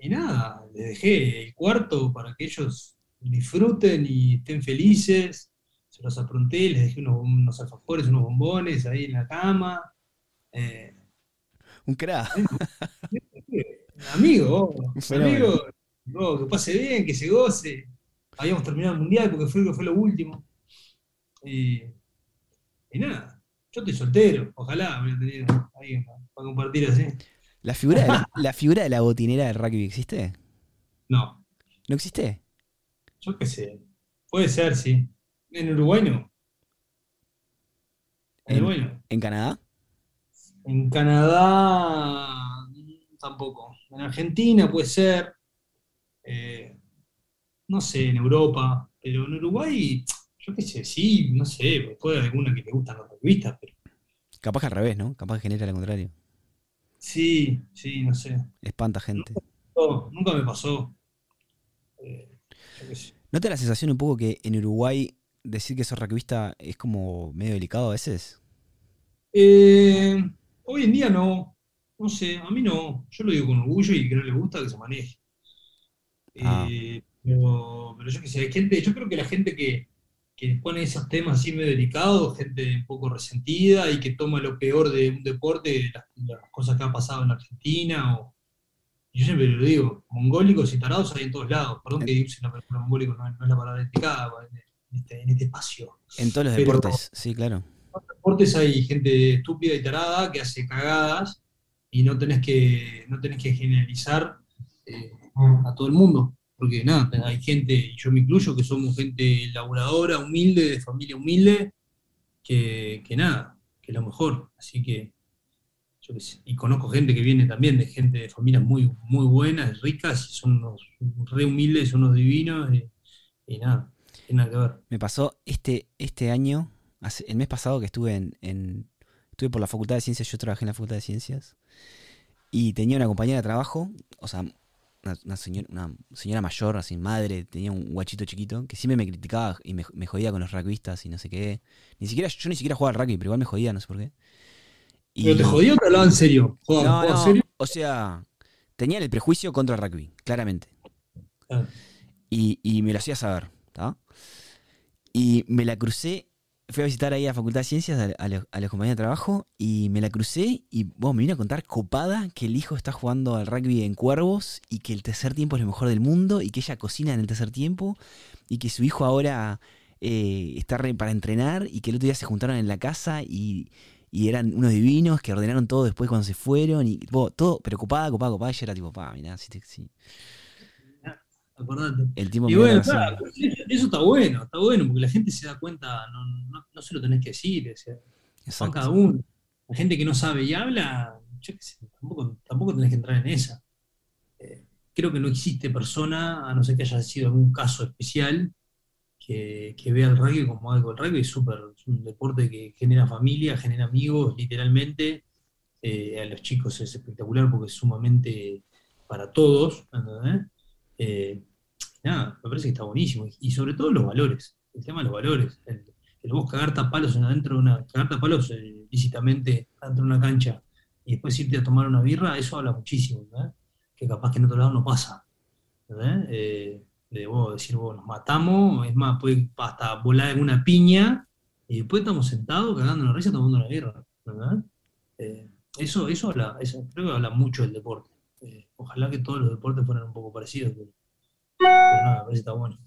y nada, les dejé el cuarto para que ellos disfruten y estén felices. Se los apronté, les dejé unos, unos alfajores, unos bombones ahí en la cama. Eh, Un crack. amigo, amigo, no, que pase bien, que se goce. Habíamos terminado el mundial porque fue, fue lo último. Y, y nada, yo estoy soltero, ojalá hubiera tenido alguien para, para compartir así. ¿La figura, de la, la figura de la botinera del rugby existe? No, ¿No existe? yo qué sé. Puede ser, sí. En Uruguay no. En En- Uruguay no. ¿En Canadá? En Canadá mm, tampoco. En Argentina puede ser. Eh, no sé, en Europa. Pero en Uruguay, yo qué sé, sí, no sé. Puede haber alguna que le gustan los revistas, pero Capaz que al revés, ¿no? Capaz que genera lo contrario. sí, sí, no sé. Espanta gente. No, nunca me pasó. Eh, yo qué sé. ¿No te da la sensación un poco que en Uruguay decir que sos rugbyista es como medio delicado a veces? Eh, hoy en día no. No sé, a mí no. Yo lo digo con orgullo y que no le gusta que se maneje. Ah. Eh, pero, pero yo qué sé, hay gente, yo creo que la gente que, que pone esos temas así medio delicados, gente un poco resentida y que toma lo peor de un deporte, las, las cosas que han pasado en Argentina, o, yo siempre lo digo, mongólicos y tarados hay en todos lados. Perdón que use la palabra mongólico, no, no es la palabra indicada en este, en este espacio. En todos los Pero- deportes, sí, claro. Los deportes hay gente estúpida y tarada que hace cagadas y no tenés que, no tenés que generalizar eh, a todo el mundo. Porque nada, hay gente, y yo me incluyo, que somos gente laburadora, humilde, de familia humilde, que, que nada, que es lo mejor. Así que, y conozco gente que viene también de gente de familias muy, muy buenas, ricas, son unos re humildes, son unos divinos, y, y nada, tiene nada que ver. Me pasó este, este año, hace- el mes pasado que estuve en, en- Estuve por la Facultad de Ciencias, yo trabajé en la Facultad de Ciencias. Y tenía una compañera de trabajo, o sea, una, una señora, una señora mayor, así, madre, tenía un guachito chiquito, que siempre me criticaba y me, me jodía con los rugbyistas y no sé qué. Ni siquiera, yo ni siquiera jugaba al rugby, pero igual me jodía, no sé por qué. Y- ¿Pero te jodió o te hablaba en serio? ¿Jugaba- No, jugaba en no, serio? o sea, tenían el prejuicio contra el rugby, claramente. Ah. Y, y me lo hacía saber, ¿tá? Y me la crucé, fui a visitar ahí a la Facultad de Ciencias, a, a a los compañeros de trabajo, y me la crucé y bueno, me vino a contar copada que el hijo está jugando al rugby en Cuervos y que el tercer tiempo es lo mejor del mundo y que ella cocina en el tercer tiempo y que su hijo ahora eh, está re- para entrenar y que el otro día se juntaron en la casa y, y eran unos divinos que ordenaron todo después cuando se fueron y todo, pero copada, copada, copada, y yo era tipo, pa, mirá, si te- si- Acordate. el tiempo Y bueno, claro, eso, está bueno, está bueno, porque la gente se da cuenta, no, no, no se lo tenés que decir, o sea, son cada Exacto. uno. La gente que no sabe y habla, yo qué sé, tampoco, tampoco tenés que entrar en esa. Eh, creo que no existe persona, a no ser que haya sido algún caso especial, que, que vea el rugby como algo. El rugby es súper, es un deporte que genera familia, genera amigos, literalmente. Eh, a los chicos es espectacular porque es sumamente para todos, ¿entendés? Eh, nada, me parece que está buenísimo. Y sobre todo los valores, el tema de los valores. El, el vos cagarte a palos en adentro de una, cagarte eh, lícitamente adentro de una cancha y después irte a tomar una birra, eso habla muchísimo, ¿verdad? Que capaz que en otro lado no pasa. Eh, de vos decir, vos nos matamos, es más, puede hasta volar en una piña y después estamos sentados cagando la risa tomando la guerra, ¿verdad? Eh, eso, eso, habla, eso creo que habla mucho del deporte. Eh, ojalá que todos los deportes fueran un poco parecidos, pero, pero nada, parece que está bueno.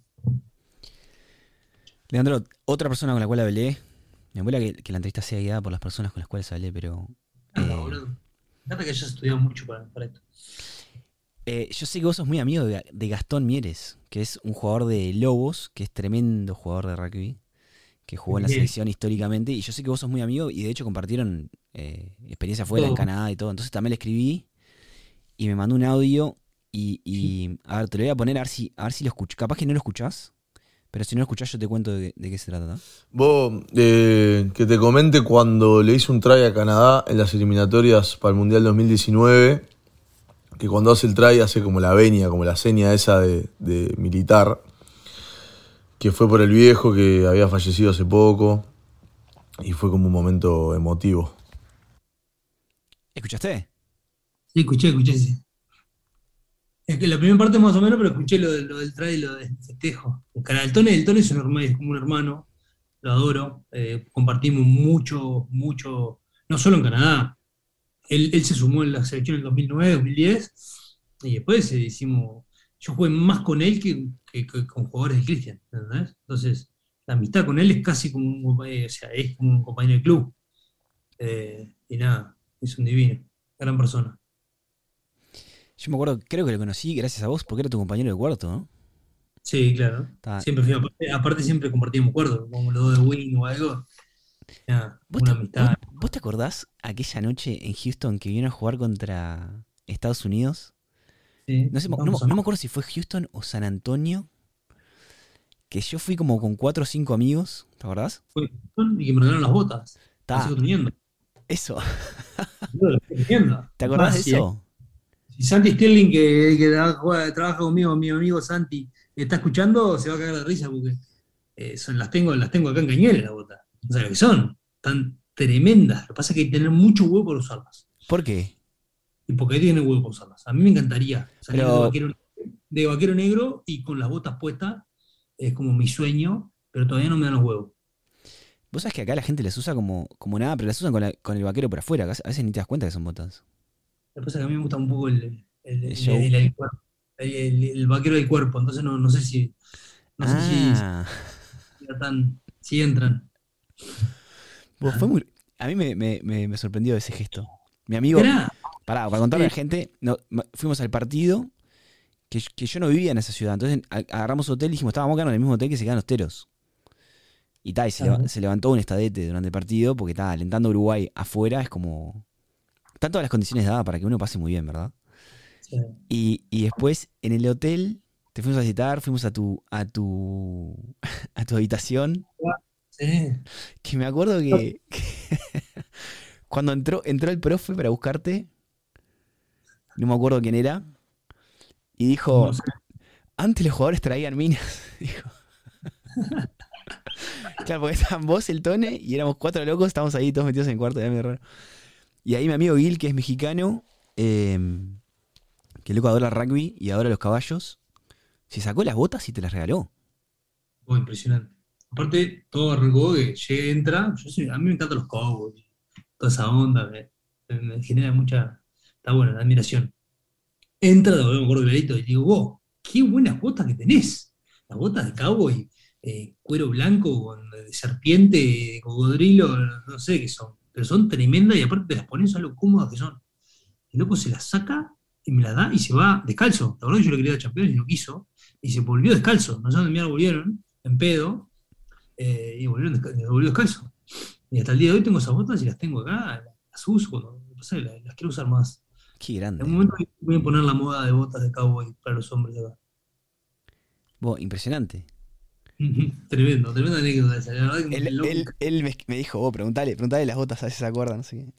Leandro, otra persona con la cual hablé, me abuela que, que la entrevista sea guiada por las personas con las cuales hablé, pero... Eh, boludo. Me encanta que hayas estudiado mucho para, para esto. Eh, yo sé que vos sos muy amigo de, de Gastón Mieres, que es un jugador de Lobos, que es tremendo jugador de rugby, que jugó en la selección históricamente, y yo sé que vos sos muy amigo y de hecho compartieron eh, experiencia afuera en. Canadá y todo. Entonces también le escribí y me mandó un audio y, y, a ver, te lo voy a poner a ver si, a ver si lo escuchas. Capaz que no lo escuchás, pero si no lo escuchás yo te cuento de, de qué se trata. ¿no? Vos, eh, que te comente cuando le hice un try a Canadá en las eliminatorias para el Mundial 2019, que cuando hace el try hace como la venia, como la seña esa de, de militar, que fue por el viejo que había fallecido hace poco, y fue como un momento emotivo. ¿Escuchaste? Sí, escuché, escuché. Es que la primera parte más o menos, pero escuché lo, lo del trail y lo del festejo. El canal Tone, el Tone es, un hermano, es como un hermano, lo adoro. eh, compartimos mucho, mucho, no solo en Canadá. Él, se sumó en la selección en el 2009, 2010, y después eh, hicimos. Yo jugué más con él que, con jugadores de Cristian. Entonces, la amistad con él es casi como un, compa- o sea, es como un compañero de club. Eh, y nada, es un divino, gran persona. Yo me acuerdo, creo que lo conocí gracias a vos porque era tu compañero de cuarto, ¿no? Sí, claro. Estaba- Siempre fui, aparte, aparte siempre compartíamos acuerdos, como los dos de Win o algo. Nada, ¿Vos una te, amistad. vos- vos te acordás aquella noche en Houston que vino a jugar contra Estados Unidos? Sí, No, sé, no, me acuerdo si fue Houston o San Antonio. Que yo fui como con cuatro o cinco amigos, ¿te acordás? Fue Houston y que me regalaron las botas. Teniendo. eso. ¿Te acordás de eso? Si Santi Sterling, que, trabaja conmigo, mi amigo Santi, está escuchando, se va a cagar de risa porque eh, son, las, tengo, las tengo acá en Cañuelas, las botas. O sea, lo que son, tan tremendas. Lo que pasa es que hay que tener mucho huevo para usarlas. ¿Por qué? Y porque ahí tiene huevo para usarlas. A mí me encantaría salir Pero- de, vaquero, de vaquero negro y con las botas puestas. Es como mi sueño, pero todavía no me dan los huevos. Vos sabés que acá la gente las usa como, como nada, pero las usan con, la- con el vaquero por afuera. A veces ni te das cuenta que son botas. Lo que pasa es que a mí me gusta un poco el, el, El cuerpo, vaquero del cuerpo. Entonces no, no sé si. No sé si- ah, si, tan- si entran. fue muy- a mí me, me- me- me sorprendió ese gesto. Mi amigo, pará, para contarle a la gente, no, fuimos al partido que, que yo no vivía en esa ciudad. Entonces agarramos hotel y dijimos, estábamos acá en el mismo hotel que se quedan los teros. Y tal, y se, leva- se levantó un estadete durante el partido porque estaba alentando a Uruguay afuera. Es como. Están todas las condiciones dadas para que uno pase muy bien, ¿verdad? Sí. Y, y después en el hotel te fuimos a visitar, fuimos a tu, a tu, a tu habitación. Sí. Que me acuerdo que, que cuando entró, entró el profe para buscarte, no me acuerdo quién era, y dijo, No sé. antes los jugadores traían minas. Dijo. claro, porque estaban vos, el Tone, y éramos cuatro locos, estábamos ahí todos metidos en el cuarto, medio raro. Y ahí mi amigo Gil, que es mexicano, eh, que loco adora rugby y adora los caballos, se sacó las botas y te las regaló. Oh, impresionante. Aparte, todo arrancó que llega, entra. Yo a mí me encantan los cowboys. Toda esa onda. Me, genera mucha. Está bueno, la admiración. Entra, me acuerdo clarito, y digo, vos, qué buenas botas que tenés. Las botas de cowboy, eh, cuero blanco con eh, serpiente, cocodrilo, no sé qué son. Pero son tremendas y aparte te las pones a lo cómodas que son. El loco se las saca y me las da y se va descalzo. La verdad yo le quería dar campeón y no quiso. Y se volvió descalzo. No sé dónde mierda volvieron, en pedo. eh, y volvieron volvió descalzo. Y hasta el día de hoy tengo esas botas y las tengo acá. Las uso cuando, no sé, las, las quiero usar más. Qué En grande. algún momento voy a poner la moda de botas de cowboy para los hombres acá. Impresionante. tremendo, tremenda anécdota esa. La verdad que Él, me loco. él- él me, me dijo, vos, preguntale, preguntale las botas, a ver si se acuerdan, no sé qué.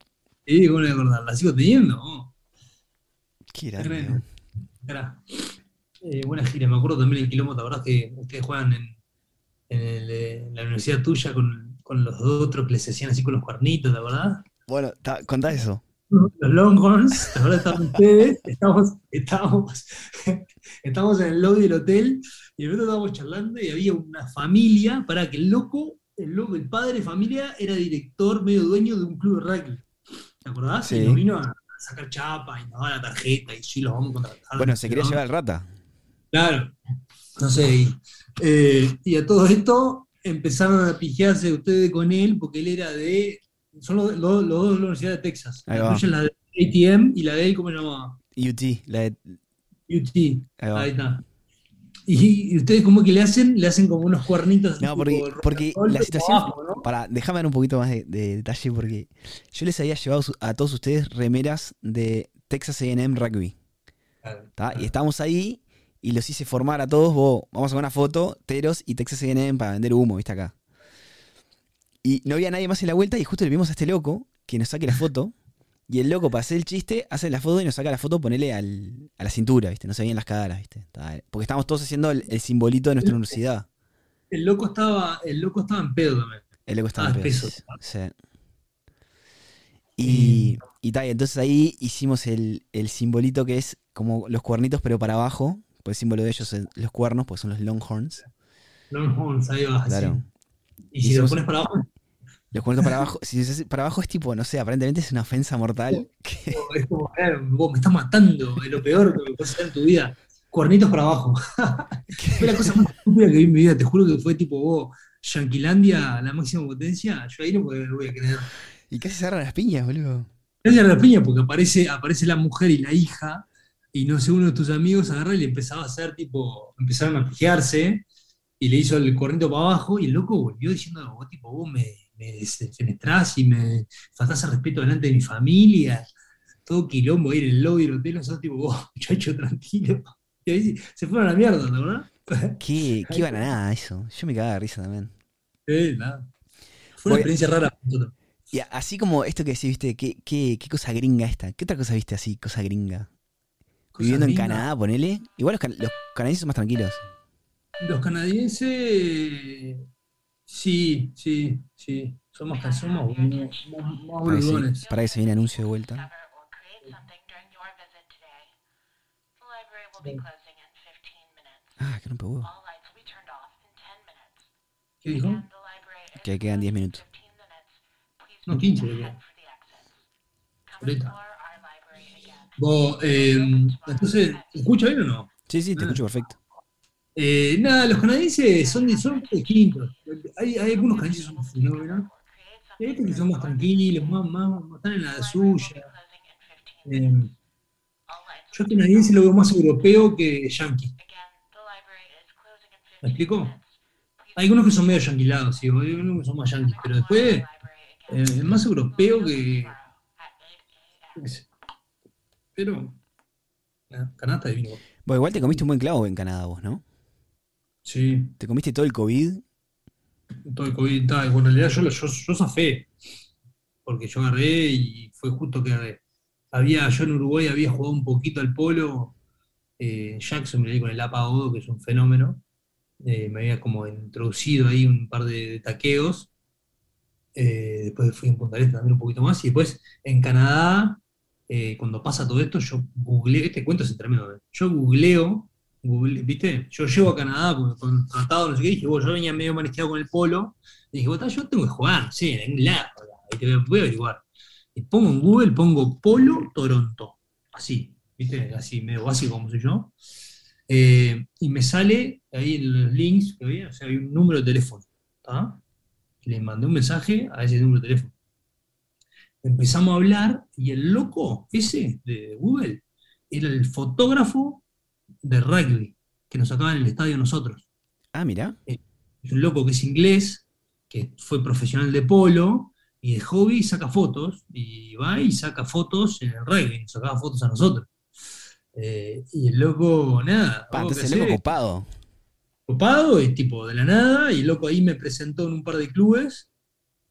Sí, ¿cómo no voy a acordar? La sigo teniendo. oh. Qué grande. Eh, buena gira, me acuerdo también el quilombo, ¿te acordás que ustedes juegan en, en el, eh, en la universidad tuya con, con los otros que les hacían así con los cuernitos, ¿te acordás? Bueno, ta- contá eso. Los Longhorns, ¿te acordás? Estaban ustedes, estábamos, estábamos, estábamos en el lobby del hotel y de repente estábamos charlando y había una familia para que el loco el, loco, el padre de familia era director, medio dueño de un club de rugby. ¿Te acordás? Sí. Y nos vino a sacar chapa y nos daba la tarjeta y sí, los vamos a contratar. Bueno, se quería ¿no? llevar al rata. Claro, no sé. Y, eh, y a todo esto empezaron a pijearse ustedes con él porque él era de. Son los, los- los dos de la Universidad de Texas. Ahí La de ATM y la de él, ¿cómo se llamaba? UT, la de- UT. Ahí está. Y, y ustedes, ¿cómo que le hacen? Le hacen como unos cuernitos. No, porque, porque la situación. abajo, ¿no? Para, déjame dar un poquito más de, de detalle porque yo les había llevado a todos ustedes remeras de Texas AM Rugby. Y estábamos ahí y los hice formar a todos. Vos, vamos a una foto, Teros y Texas AM para vender humo, ¿viste acá? Y no había nadie más en la vuelta y justo le vimos a este loco que nos saque la foto. Y el loco, para hacer el chiste, hace la foto y nos saca la foto, ponele al- a la cintura, ¿viste? No se veían las caras, ¿viste? Porque estábamos todos haciendo el, el simbolito de nuestra universidad. El loco estaba, el loco estaba en pedo también. El loco estaba Ah, en pedo, espeso. sí. Y, y, ta, y entonces ahí hicimos el, el simbolito que es como los cuernitos, pero para abajo. Pues el símbolo de ellos es los cuernos, pues son los longhorns. Longhorns, ahí va. Claro. Y si lo Hicimos- pones para abajo, Los cuernitos para abajo. Si es para abajo es tipo, no sé, aparentemente es una ofensa mortal. que- es como, claro, vos me estás matando, es lo peor que me puedes hacer en tu vida. Cuernitos para abajo. fue la cosa más estúpida que vi en mi vida, te juro que fue tipo vos, Yanquilandia, la máxima potencia, yo ahí no me voy a creer. y casi se agarran las piñas, boludo. Gracias a la piña, porque aparece, aparece la mujer y la hija, y no sé, uno de tus amigos agarra y le empezaba a hacer tipo, empezaron a pijearse, y le hizo el corriente para abajo, y el loco volvió diciendo, vos tipo, vos me, me defenestrás y me faltás el respeto delante de mi familia, todo quilombo en el lobby del hotel, nosotros tipo, vos, muchacho, tranquilo. Y ahí se fueron a la mierda, ¿te acordás? Qué, qué bananada eso. Yo me cagaba de risa también. Eh, nada. Fue una experiencia rara nosotros. Y así como esto que decís, viste, ¿qué, qué, qué cosa gringa esta? ¿Qué otra cosa viste así, cosa gringa? Cosa Viviendo en. Canadá, ponele. Igual los, can- los canadienses son más tranquilos. Los canadienses, sí, sí, sí, Para que, se, boludones. para que se viene anuncio de vuelta. Discover or create something during your visit today. The library will be closing in 15 minutes. Ah, que rompe huevo. All lights will be turned off in 10 minutes. ¿Qué dijo? Que quedan 10 minutos. 15 minutes. Please No, 15 head creo. for the exits. Come Ahorita. Vos, eh, entonces, ¿se ¿escucha bien o no? Sí, sí, te Ah. escucho perfecto. Eh, nada, los canadienses son, son distintos. Hay, hay algunos canadienses son un fenómeno. Hay otros que son más tranquilos, más, más, están en la suya. closing in 15 Eh, yo be canadiense lo veo más europeo que yankee. Again, the library is closing in 15 ¿Me explico? Hay algunos que son medio yanquilados, sí, hay algunos que son más yanquis, pero después eh, es más europeo que, Tomorrow at 8 yo a.m. qué sé. Pero, Canadá está divino. Bueno, igual te comiste un buen clavo en Canadá vos, ¿no? Sí, Te comiste todo el COVID. todo el COVID bueno, en realidad yo, lo- yo, yo zafé, porque yo agarré y fue justo que había, yo en Uruguay había jugado un poquito al polo, eh, en Jackson, me con el APA Odo, que es un fenómeno, eh, me había como introducido ahí un par de, de taqueos, eh, después fui en Punta del Este también un poquito más, y después en Canadá, eh, cuando pasa todo esto, yo googleo, este cuento es tremendo, yo googleo, google- ¿viste? Yo llego a Canadá con, con tratado, no sé qué, y dije, "Bueno, yo venía medio manejado con el polo, y dije, "Bueno, yo tengo que jugar, sé, en algún lado, ahí te voy a- averiguar. Y pongo en Google, pongo Polo Toronto, así, ¿viste? Así, medio básico como soy yo. Eh, y me sale ahí en los links que había, o sea, hay un número de teléfono, ¿tá? Y le mandé un mensaje a ese número de teléfono. Empezamos a hablar y el loco ese de Google era el fotógrafo de rugby que nos sacaba en el estadio a nosotros. Ah, mira. Es un loco que es inglés, que fue profesional de polo y de hobby saca fotos y va y saca fotos en el rugby, nos sacaba fotos a nosotros. Eh, y el loco, nada, Pa, entonces el loco copado. copado, y tipo de la nada, y el loco ahí me presentó en un par de clubes.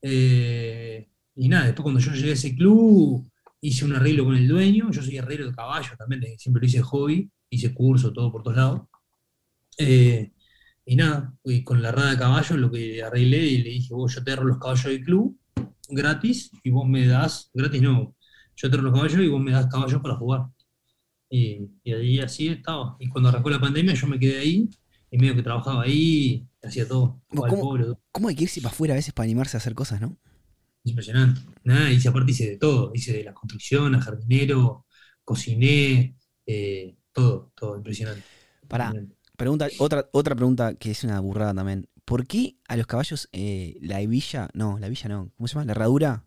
eh, y nada, después cuando yo llegué a ese club, hice un arreglo con el dueño. Yo soy herrero de caballo también, siempre lo hice de hobby, hice curso, todo por todos lados. Eh, y nada, y con la rada de caballo lo que arreglé y le dije, vos, yo te los caballos del club gratis y vos me das, gratis no, yo te los caballos y vos me das caballos para jugar. Y, y ahí así estaba. Y cuando arrancó la pandemia yo me quedé ahí y medio que trabajaba ahí hacía todo. ¿Cómo? ¿Cómo hay que irse para afuera a veces para animarse a hacer cosas, no? es impresionante. Nada, hice aparte hice de todo, hice de la construcción, a jardinero, cociné, eh, todo, todo, impresionante. Pará, Impresionante. pregunta, otra, otra pregunta que es una burrada también. ¿Por qué a los caballos eh, la hebilla, no, la hebilla no, ¿cómo se llama? La herradura,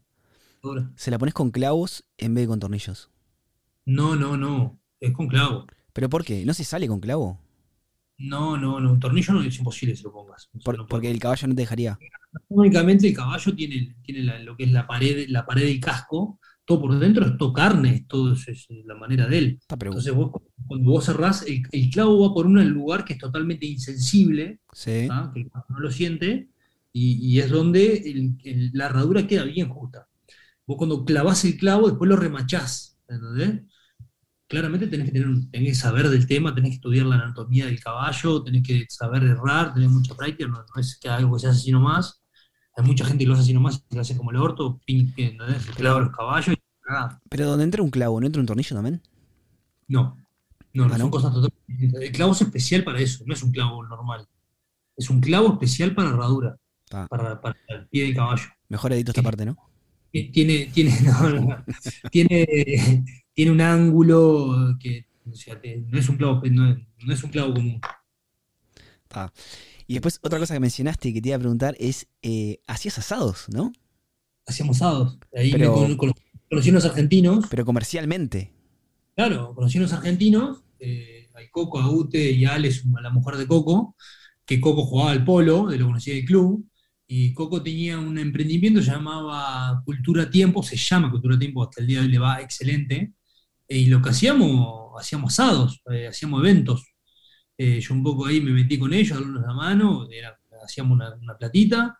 se la pones con clavos en vez de con tornillos? No, no, no, es con clavo. ¿Pero por qué? ¿No se sale con clavo? No, no, no, un tornillo no es imposible se lo pongas. Por- No puede. porque el caballo no te dejaría. Únicamente el caballo tiene, tiene la- lo que es la pared, la pared del casco, todo por dentro es todo carne, todo es, es la manera de él. Entonces vos, cuando vos cerrás, el, el clavo va por un lugar que es totalmente insensible, sí. que no lo siente, y, y es donde el- el- la herradura queda bien justa. Vos cuando clavás el clavo, después lo remachás, ¿entendés? Claramente tenés que, tener, tenés que saber del tema, tenés que estudiar la anatomía del caballo, tenés que saber errar, tener mucha práctica, no, no es que algo que se hace así nomás. Hay mucha gente que lo hace así nomás, que lo hace como el orto, pin, que, ¿entendés? Que clava los caballos y cagá. Pero donde entra un clavo, ¿no entra un tornillo también? No, no, no Ah, son ¿no? cosas totalmente. El clavo es especial para eso, no es un clavo normal. Es un clavo especial para herradura, Ah. para, para el pie del caballo. Mejor edito esta parte, ¿no? Tiene, tiene, no, tiene, tiene un ángulo que o sea, te- no, es un clavo, no, es- no es un clavo común. Ah. Y después otra cosa que mencionaste que te iba a preguntar es, eh, hacías asados, ¿no? Hacíamos asados. Ahí Pero- con- con- conocí unos argentinos. Pero comercialmente. Claro, conocí unos argentinos, eh, a Coco, a Ute y a Ale, su- a la mujer de Coco, que Coco jugaba al polo, de lo conocía del club, y Coco tenía un emprendimiento se llamaba Cultura Tiempo, se llama Cultura Tiempo, hasta el día de hoy le va excelente, y lo que hacíamos, hacíamos asados, eh, hacíamos eventos. Eh, yo un poco ahí me metí con ellos, darles la mano, era- hacíamos una, una platita,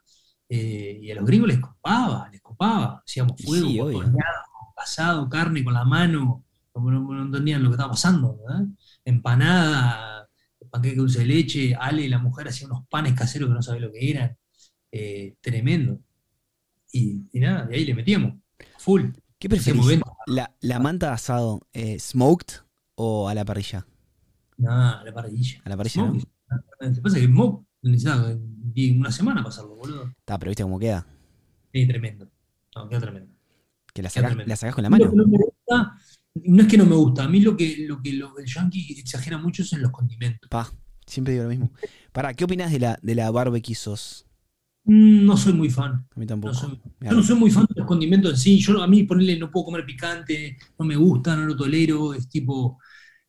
eh, y a los gringos les copaba, les copaba, hacíamos Y fuego, sí, obvio. horneado, asado, carne con la mano, como no, no entendían lo que estaba pasando, ¿verdad? Empanada, panqueque dulce de leche, Ale, la mujer, hacía unos panes caseros que no sabía lo que eran, eh, tremendo. Y, y nada, de ahí le metíamos, full. ¿Qué preferís? ¿La, la manta de asado eh, smoked o a la parrilla? Nada, a la parrilla. A la parrilla, ¿no? Smoke. Que pasa que Smoke necesitaba una semana pasarlo, boludo. Está, pero viste cómo queda. Sí, tremendo. No, queda tremendo. Que la sacás, tremendo. la sacás con la mano. Lo que no me gusta, no es que no me gusta, a mí lo que, lo que lo- el yankee exagera mucho es en los condimentos. Pa, siempre digo lo mismo. Pará, ¿qué opinas de la, de la barbecue sauce? Mm, No soy muy fan. A mí tampoco. No soy- Me Yo no soy muy fan de los condimentos en sí. Yo a mí ponerle no puedo comer picante, no me gusta, no lo tolero. Es tipo,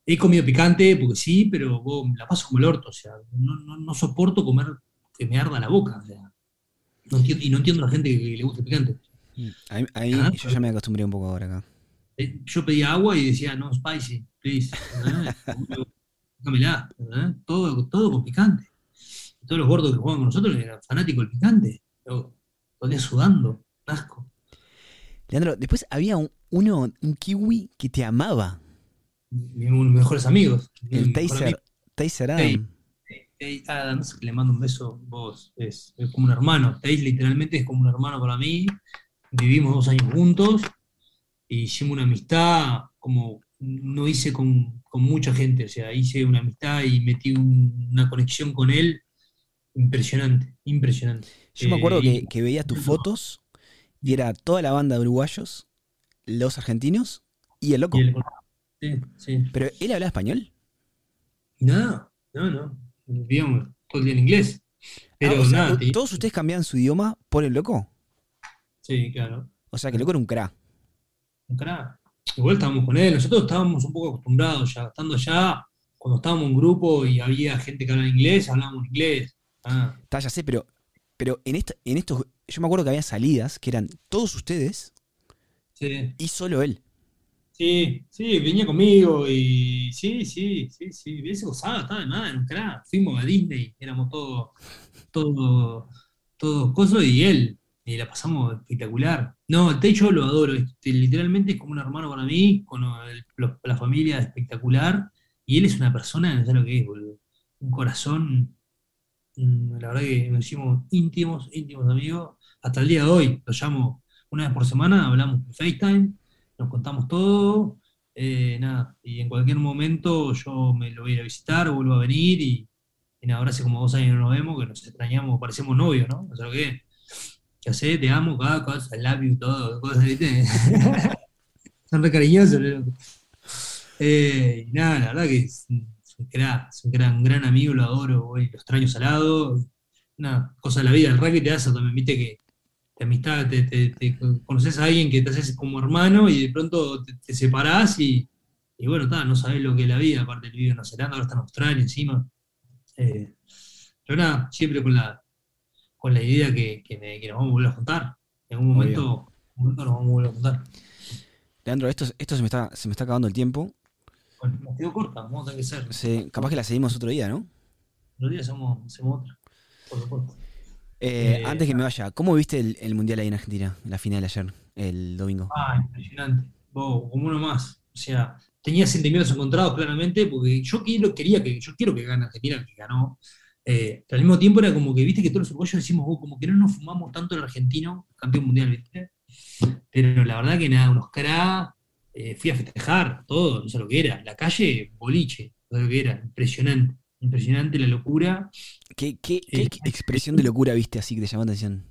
he comido picante porque sí, pero vos, la paso como el orto. O sea, no, no, no soporto comer que me arda la boca. O sea, no entiendo, y no entiendo a la gente que le gusta el picante. A mí, a mí Ah, yo ya me acostumbré un poco ahora acá. Eh, Yo pedía agua y decía, no, spicy, please. ¿verdad? Todo, todo con picante. Todos los gordos que jugaban con nosotros eran fanáticos del picante. Todo el día sudando, asco. Leandro, después había un, uno, un kiwi que te amaba. Mis mejores amigos. mi El Taser, Taser Adam. Adams, que le mando un beso, vos, es, es como un hermano. Tay literalmente es como un hermano para mí. Vivimos dos años juntos y hicimos una amistad como no hice con, con mucha gente. O sea, hice una amistad y metí un- una conexión con él impresionante, impresionante. Yo me acuerdo Eh, que, que veía tus fotos y era toda la banda de uruguayos, los argentinos y el loco. y sí, sí. Pero él hablaba español. No, no, no. Vivíamos todo el día en inglés. Pero Ah, o sea, nada, te- todos ustedes cambiaban su idioma por el loco. Sí, claro. O sea que loco era un cra. Un crack. Igual estábamos con él, nosotros estábamos un poco acostumbrados ya, estando allá, cuando estábamos en grupo y había gente que hablaba inglés, hablábamos inglés. Ah, Está, ya sé, pero, pero en, esta, en estos. Yo me acuerdo que había salidas que eran todos ustedes sí, y solo él. sí, sí, venía conmigo y sí, sí, sí, sí, ese gozaba, estaba de nada, era un crack. Fuimos a Disney, éramos todos, todos, todos cosas y él, y la pasamos espectacular. No, el techo lo adoro, este, literalmente es como un hermano para mí, con lo- la familia espectacular, y él es una persona, no sé lo que es, boludo, un corazón, la verdad que nos hicimos íntimos, íntimos amigos, hasta el día de hoy, lo llamo una vez por semana, hablamos por FaceTime, nos contamos todo, eh, nada, y en cualquier momento yo me lo voy a ir a visitar, vuelvo a venir y, ahora hace como dos años no nos vemos, que nos extrañamos, parecemos novios, ¿no? O sea, lo que ¿Qué haces? Te amo, cada cosa, love you, todo, cosas, ¿viste? Son re cariñosos. Eh, nada, la verdad que es un, gran, gran amigo, lo adoro, güey, lo extraño salado. Una cosa de la vida, el rugby te hace también, viste que te amistad, te, conoces a alguien que te haces como hermano y de pronto te, te separás y, bueno, no sabés lo que es la vida, aparte él vive en Nueva Zelanda, ahora está en Australia encima. Eh, pero nada, siempre con la, con la idea que, que, me- que nos vamos a volver a juntar. En algún momento, momento nos vamos a volver a juntar. Leandro, esto, esto se, me está, se me está acabando el tiempo. Bueno, nos quedó corta, vamos a tener que ser. Se- capaz que la seguimos otro día, ¿no? Los días hacemos, hacemos otra, por supuesto. Eh, Eh, antes que me vaya, ¿cómo viste el, el Mundial ahí en Argentina? La final ayer, el domingo. Ah, impresionante. Como uno más. O sea, tenía sentimientos encontrados claramente, porque yo quiero, quería que, yo quiero que gane Argentina, que ganó. Eh, pero al mismo tiempo era como que, viste, que todos los uruguayos decimos, "Oh, como que no nos fumamos tanto el argentino, campeón mundial, viste. Pero la verdad que nada, unos caras, eh, fui a festejar, todo, no sé lo que era. La calle, boliche, no sé lo que era. Impresionante, impresionante la locura. ¿Qué, qué- qué Eh, expresión de locura viste así que te llamó la atención?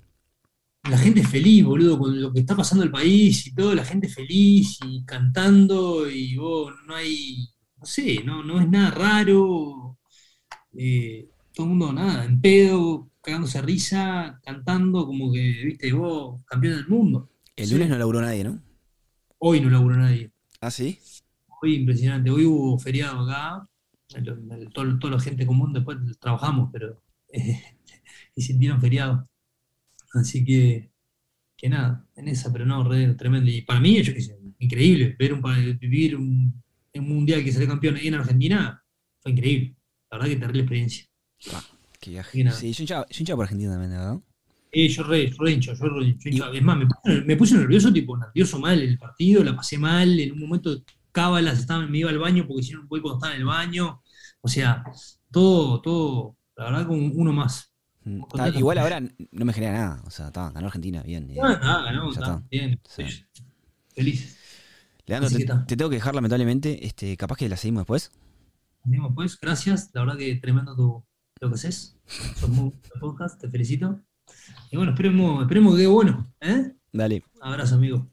la gente feliz, boludo, con lo que está pasando en el país y todo, la gente feliz y cantando y vos, no hay, no sé, no, no es nada raro, eh, todo el mundo nada, en pedo, cagándose a risa, cantando como que, viste, vos, campeón del mundo. El Sí. lunes no laburó nadie, ¿no? Hoy no laburó nadie, Ah, sí. hoy impresionante, hoy hubo feriado acá, todo- toda la gente común después trabajamos, pero eh, y sintieron feriado. Así que, que nada, en esa, pero no, re, tremendo. Y para mí, sé, increíble, ver un, vivir un, un mundial que salió campeón en Argentina, fue increíble. La verdad que terrible experiencia. Qué viaje. Sí, yo hinchaba, yo hinchaba por Argentina también, ¿verdad? Eh, yo re, yo re hincho, yo re hincho. Es más, me puse, me puse nervioso, tipo, nervioso mal el partido, la pasé mal, en un momento cábalas, estaba, me iba al baño porque hicieron un gol cuando estaba en el baño. O sea, todo, todo, la verdad, con uno más. Mm, está- igual ahora no me genera nada. O sea, está, ganó Argentina, bien. eh. Ah, nada, Ya está, bien. Sí. Felices. Leandro, te, te tengo que dejar lamentablemente. Este, capaz que la seguimos después. Mismo pues, gracias. La verdad que tremendo tu, lo que haces. Sos muy podcast, te felicito. Y bueno, esperemos, esperemos que quede bueno. ¿eh? Dale. Abrazo, amigo.